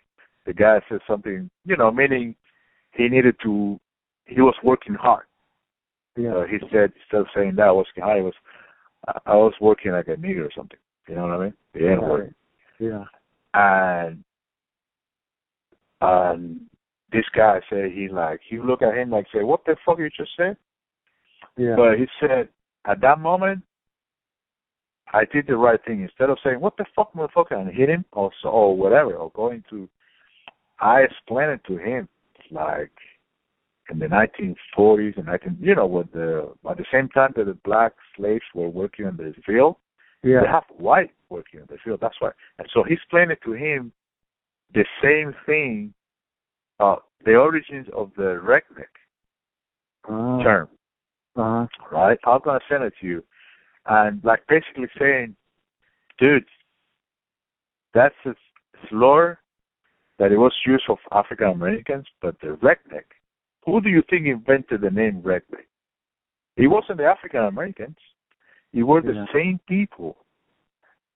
Speaker 2: the guy said something, you know, meaning he needed to he was working hard.
Speaker 1: yeah.
Speaker 2: So he said instead of saying that I was hard, he was I- I was working like a nigger or something. You know what I mean? The N word
Speaker 1: Yeah.
Speaker 2: and and this guy said he like he looked at him like say what the fuck you just said
Speaker 1: Yeah.
Speaker 2: but he said at that moment I did the right thing instead of saying what the fuck motherfucker and hit him or so or whatever or going to I explained it to him like in the 1940s and 19 you know with the at the same time that the black slaves were working in the field
Speaker 1: yeah.
Speaker 2: they have white working in the field. That's why. And so he explained it to him the same thing, uh, the origins of the redneck
Speaker 1: Uh,
Speaker 2: term,
Speaker 1: uh-huh.
Speaker 2: right? I'm gonna send it to you, and like basically saying, dude, that's a slur that it was used of African Americans, but the redneck. Who do you think invented the name redneck? It wasn't the African Americans. It were the
Speaker 1: Yeah.
Speaker 2: same people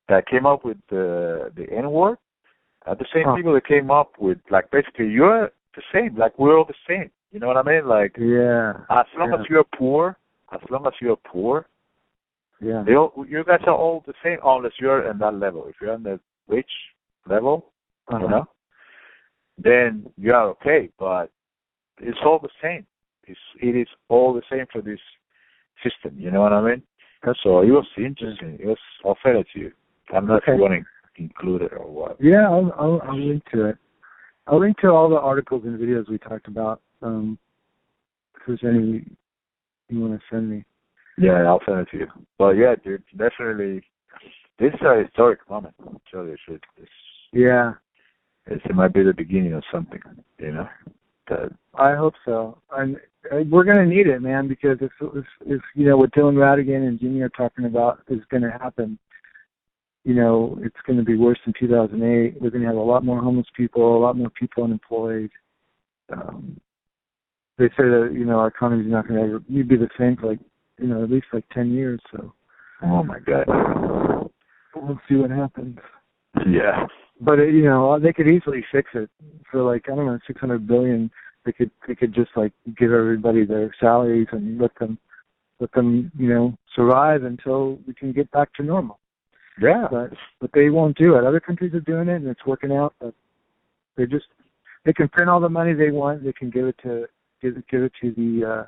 Speaker 2: that came up with the the N word. Uh, the same
Speaker 1: Huh.
Speaker 2: people that came up with like basically you're the same, like we're all the same. You know what I mean? Like
Speaker 1: Yeah.
Speaker 2: as long
Speaker 1: Yeah.
Speaker 2: as you're poor, as long as you're poor,
Speaker 1: Yeah.
Speaker 2: they all, you guys are all the same unless you're in that level. If you're on the rich level,
Speaker 1: Uh-huh.
Speaker 2: you know, then you are okay. But it's all the same. It's it is all the same for this system. You know what I mean? So it was interesting. It was it to you. I'm not
Speaker 1: Okay.
Speaker 2: sure want to include it or what.
Speaker 1: Yeah, I'll, I'll I'll link to it. I'll link to all the articles and videos we talked about. Um, if there's any you want to send me.
Speaker 2: Yeah, I'll send it to you. But yeah, dude, definitely. This is a historic moment. I'll tell you the truth. It's,
Speaker 1: Yeah,
Speaker 2: it's, it might be the beginning of something. You know. That
Speaker 1: I hope so. And we're gonna need it, man, because if, if, if you know what Dylan Ratigan and Jimmy are talking about is gonna happen, you know, it's gonna be worse than 2008. We're gonna have a lot more homeless people, a lot more people unemployed. Um, they say that you know our economy's not gonna ever be the same for like you know at least like 10 years. So
Speaker 2: oh my god.
Speaker 1: we'll see what happens.
Speaker 2: Yeah.
Speaker 1: But it, you know, they could easily fix it for like I don't know, six hundred billion. They could they could just like give everybody their salaries and let them let them you know survive until we can get back to normal.
Speaker 2: Yeah.
Speaker 1: But but they won't do it. Other countries are doing it and it's working out. But they just they can print all the money they want. They can give it to give it give it to the uh,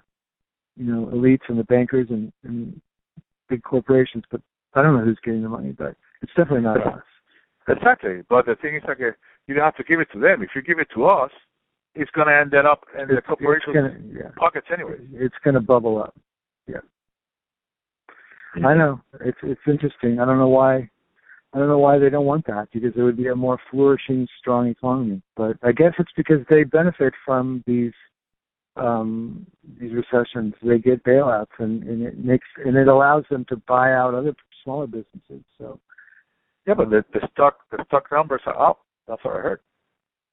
Speaker 1: you know elites and the bankers and, and big corporations. But I don't know who's getting the money. But it's definitely not us.
Speaker 2: Exactly. But the thing is, like, uh, you don't have to give it to them. If you give it to us, it's going to end up in the
Speaker 1: It's- it's
Speaker 2: corporation's
Speaker 1: gonna- yeah.
Speaker 2: pockets anyway.
Speaker 1: It's going to bubble up. Yeah. I know. It's it's interesting. I don't know why. I don't know why they don't want that because it would be a more flourishing, strong economy. But I guess it's because they benefit from these um these recessions. They get bailouts, and and it makes and it allows them to buy out other smaller businesses. So
Speaker 2: Yeah, but the, the stock the stock numbers are up. That's what I heard.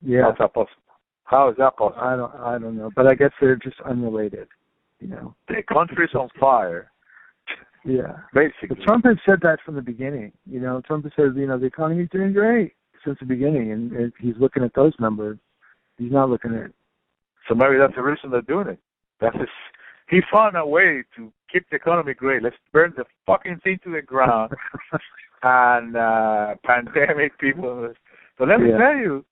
Speaker 1: yeah,
Speaker 2: How's that possible? How is that possible?
Speaker 1: I don't I don't know, but I guess they're just unrelated. You know.
Speaker 2: The country's on fire,
Speaker 1: Yeah.
Speaker 2: basically.
Speaker 1: But Trump has said that from the beginning. You know, Trump has said, you know, the economy's doing great since the beginning, and, and he's looking at those numbers. He's not looking at.
Speaker 2: So maybe that's the reason they're doing it. That's his, he found a way to keep the economy great. Let's burn the fucking thing to the ground <laughs> and uh pandemic people. But let me
Speaker 1: Yeah.
Speaker 2: tell you,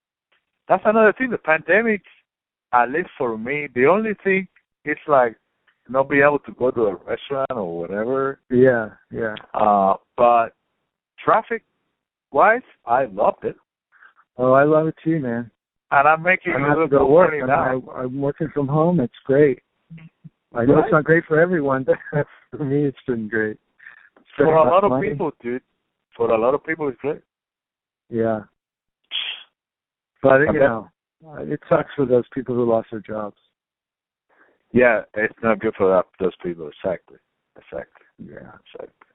Speaker 2: that's another thing. The pandemic, at least for me, the only thing is like not be able to go to a restaurant or whatever.
Speaker 1: yeah, yeah.
Speaker 2: Uh, but traffic wise, I loved it,
Speaker 1: Oh, I love it too, man.
Speaker 2: and I'm making
Speaker 1: I
Speaker 2: a little
Speaker 1: work.
Speaker 2: money
Speaker 1: I'm,
Speaker 2: now.
Speaker 1: I, I'm working from home. It's great. I know
Speaker 2: Right.
Speaker 1: it's not great for everyone, <laughs> but for me, it's been great.
Speaker 2: For a lot of
Speaker 1: money.
Speaker 2: people, dude. For a lot of people, it's great.
Speaker 1: Yeah. But you know, it sucks for those people who lost their jobs.
Speaker 2: Yeah, it's not good for that, those people. Exactly. Exactly.
Speaker 1: Yeah.
Speaker 2: Exactly.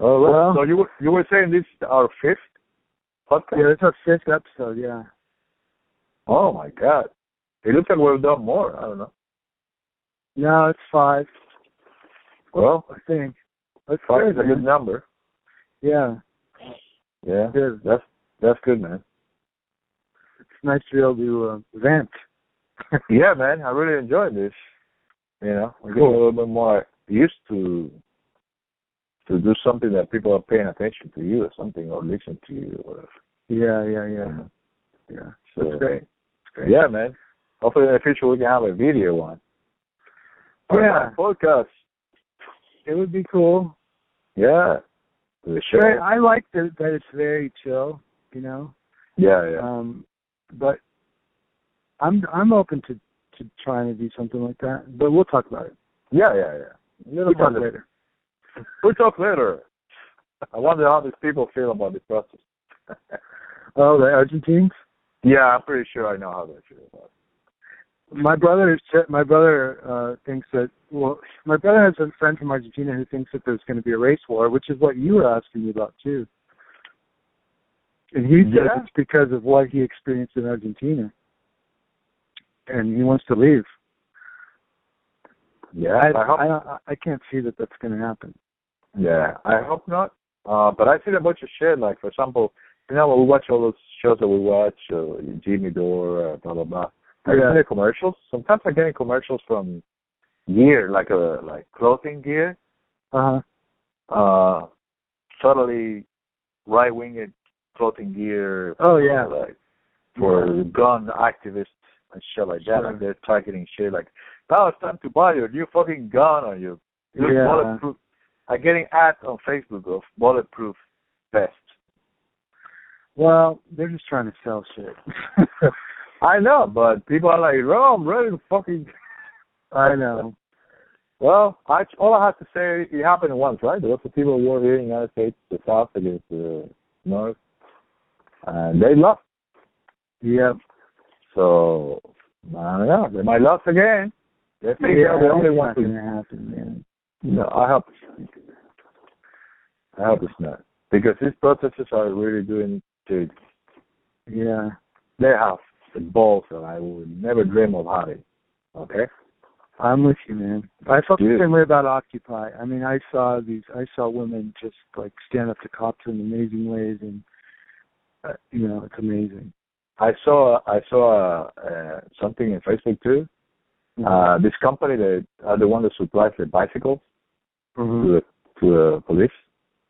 Speaker 2: Oh, well, so you were you were saying this is our fifth podcast?
Speaker 1: Yeah, it's our fifth episode. Yeah.
Speaker 2: Oh my God! It looks like we've done more. I don't know.
Speaker 1: No, it's five.
Speaker 2: Well,
Speaker 1: I think. That's
Speaker 2: five
Speaker 1: good,
Speaker 2: is a good number.
Speaker 1: Yeah.
Speaker 2: Yeah, that's that's good, man.
Speaker 1: It's nice to be able to uh, vent.
Speaker 2: Yeah, man, I really enjoyed this. You know, I'm getting a little bit more used to to do something that people are paying attention to you or something or listen to you or whatever.
Speaker 1: Yeah, yeah, yeah. Yeah.
Speaker 2: So,
Speaker 1: That's great. That's great.
Speaker 2: Yeah, man. Hopefully in the future we can have a video one. Or
Speaker 1: Yeah.
Speaker 2: podcast.
Speaker 1: It would be cool.
Speaker 2: Yeah. The show.
Speaker 1: I like that, that it's very chill, you know.
Speaker 2: Yeah, yeah.
Speaker 1: Um, but I'm I'm open to to trying to do something like that. But we'll talk about it.
Speaker 2: yeah, yeah, yeah.
Speaker 1: We'll talk
Speaker 2: Little-
Speaker 1: later. <laughs>
Speaker 2: We'll talk later. I wonder how these people feel about this process. <laughs>
Speaker 1: Oh, the Argentines.
Speaker 2: yeah, I'm pretty sure I know how they feel about it.
Speaker 1: My brother is my brother uh thinks that well my brother has a friend from Argentina who thinks that there's going to be a race war, which is what you were asking me about too. And he says
Speaker 2: Yeah.
Speaker 1: it's because of what he experienced in Argentina, and he wants to leave.
Speaker 2: Yeah,
Speaker 1: I
Speaker 2: I hope.
Speaker 1: I, I can't see that that's going to happen.
Speaker 2: Yeah, I hope not. Uh, but I see a bunch of shit. Like, for example, you know, we watch all those shows that we watch, uh, Jimmy Dore, uh, blah blah blah. Are you
Speaker 1: Yeah.
Speaker 2: commercials? Sometimes I'm getting commercials from gear, like a like clothing gear.
Speaker 1: Uh huh.
Speaker 2: Uh, totally right winged clothing gear.
Speaker 1: Oh yeah.
Speaker 2: like for gun activists and shit like that.
Speaker 1: Sure.
Speaker 2: Like they're targeting shit like, now it's time to buy your new fucking gun or your
Speaker 1: Yeah.
Speaker 2: bulletproof. I'm getting ads on Facebook of bulletproof vests.
Speaker 1: Well, they're just trying to sell shit. <laughs>
Speaker 2: I know, but people are like, "Oh, I'm ready to fucking." <laughs>
Speaker 1: I know.
Speaker 2: Well, I, all I have to say, it happened once, right? There was a civil war here in the United States, the South against the North, and they lost.
Speaker 1: Yep.
Speaker 2: So I don't know. They might lose again. They think
Speaker 1: Yeah,
Speaker 2: they're the only
Speaker 1: it's
Speaker 2: ones
Speaker 1: not
Speaker 2: who
Speaker 1: going to happen, man.
Speaker 2: No, I hope it's not. I hope it's not. Because these protesters are really doing to
Speaker 1: Yeah.
Speaker 2: they have the balls that I would never dream of having. Okay?
Speaker 1: I'm with you, man. I felt
Speaker 2: Dude.
Speaker 1: the same way about Occupy. I mean, I saw these. I saw women just like stand up to cops in amazing ways, and uh, you know, it's amazing.
Speaker 2: I saw I saw uh, uh, something in Facebook too. Uh this company that are the one that supplies the bicycles
Speaker 1: hmm
Speaker 2: to the to the police.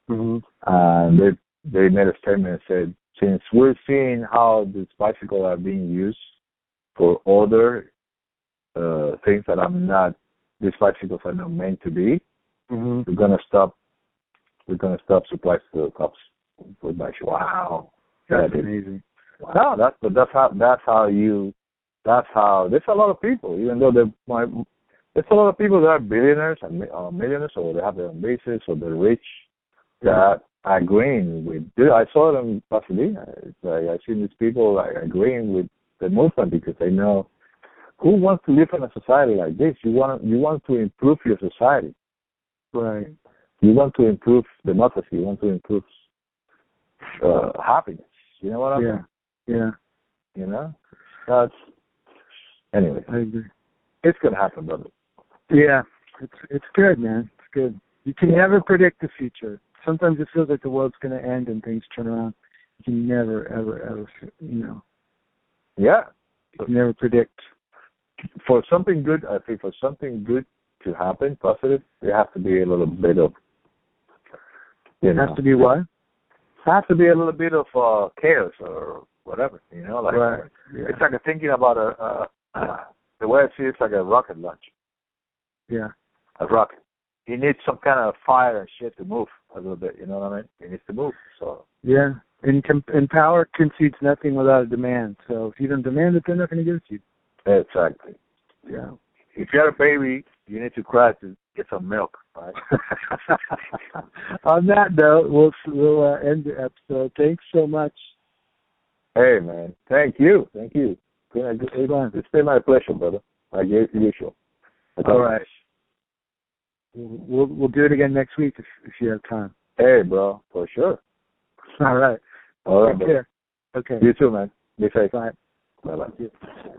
Speaker 1: hmm
Speaker 2: And they they made a statement and said since we're seeing how these bicycles are being used for other uh things that are not these bicycles are not meant to be,
Speaker 1: hmm
Speaker 2: we're gonna stop we're gonna stop supplies to the cops with bicycles. Wow.
Speaker 1: That's
Speaker 2: Yeah,
Speaker 1: amazing.
Speaker 2: No, that's but that's how that's how you that's how there's a lot of people, even though they my there's a lot of people that are billionaires and uh, millionaires or they have their own bases or they're rich that are agreeing with I saw them in Pasadena. It's like I've seen these people like agreeing with the movement because they know who wants to live in a society like this? You want you want to improve your society.
Speaker 1: Right.
Speaker 2: You want to improve democracy. You want to improve uh, happiness. You know what I mean?
Speaker 1: Yeah. Yeah.
Speaker 2: You know, that's anyway.
Speaker 1: I agree.
Speaker 2: It's gonna happen, brother.
Speaker 1: Yeah, it's it's good, man. It's good. You can never predict the future. Sometimes it feels like the world's going to end and things turn around. You can never, ever, ever, you know,
Speaker 2: Yeah,
Speaker 1: you can never predict.
Speaker 2: for something good, I think for something good to happen, positive, there has to be a little bit of. You
Speaker 1: It
Speaker 2: know,
Speaker 1: has to be what?
Speaker 2: has to be a little bit of uh, chaos or whatever. You know, like
Speaker 1: right. Yeah.
Speaker 2: it's like thinking about a, uh, the way I see it's like a rocket launch.
Speaker 1: yeah.
Speaker 2: A rocket. He needs some kind of fire and shit to move a little bit. You know what I mean? He needs to move. So
Speaker 1: Yeah. And, com- and power concedes nothing without a demand. So if you don't demand it, they're not to give it to you.
Speaker 2: exactly.
Speaker 1: Yeah.
Speaker 2: If you have a baby, you need to cry to get some milk, right? <laughs>
Speaker 1: On that note, we'll we'll uh, end the episode. Thanks so much.
Speaker 2: Hey man, thank you, thank you. It's been my pleasure, brother. Like usual.
Speaker 1: All right. We'll, we'll do it again next week if if you have time.
Speaker 2: Hey, bro, for sure.
Speaker 1: All right.
Speaker 2: All right,
Speaker 1: Take care. Okay.
Speaker 2: You too, man. Be safe.
Speaker 1: Bye.
Speaker 2: Bye bye.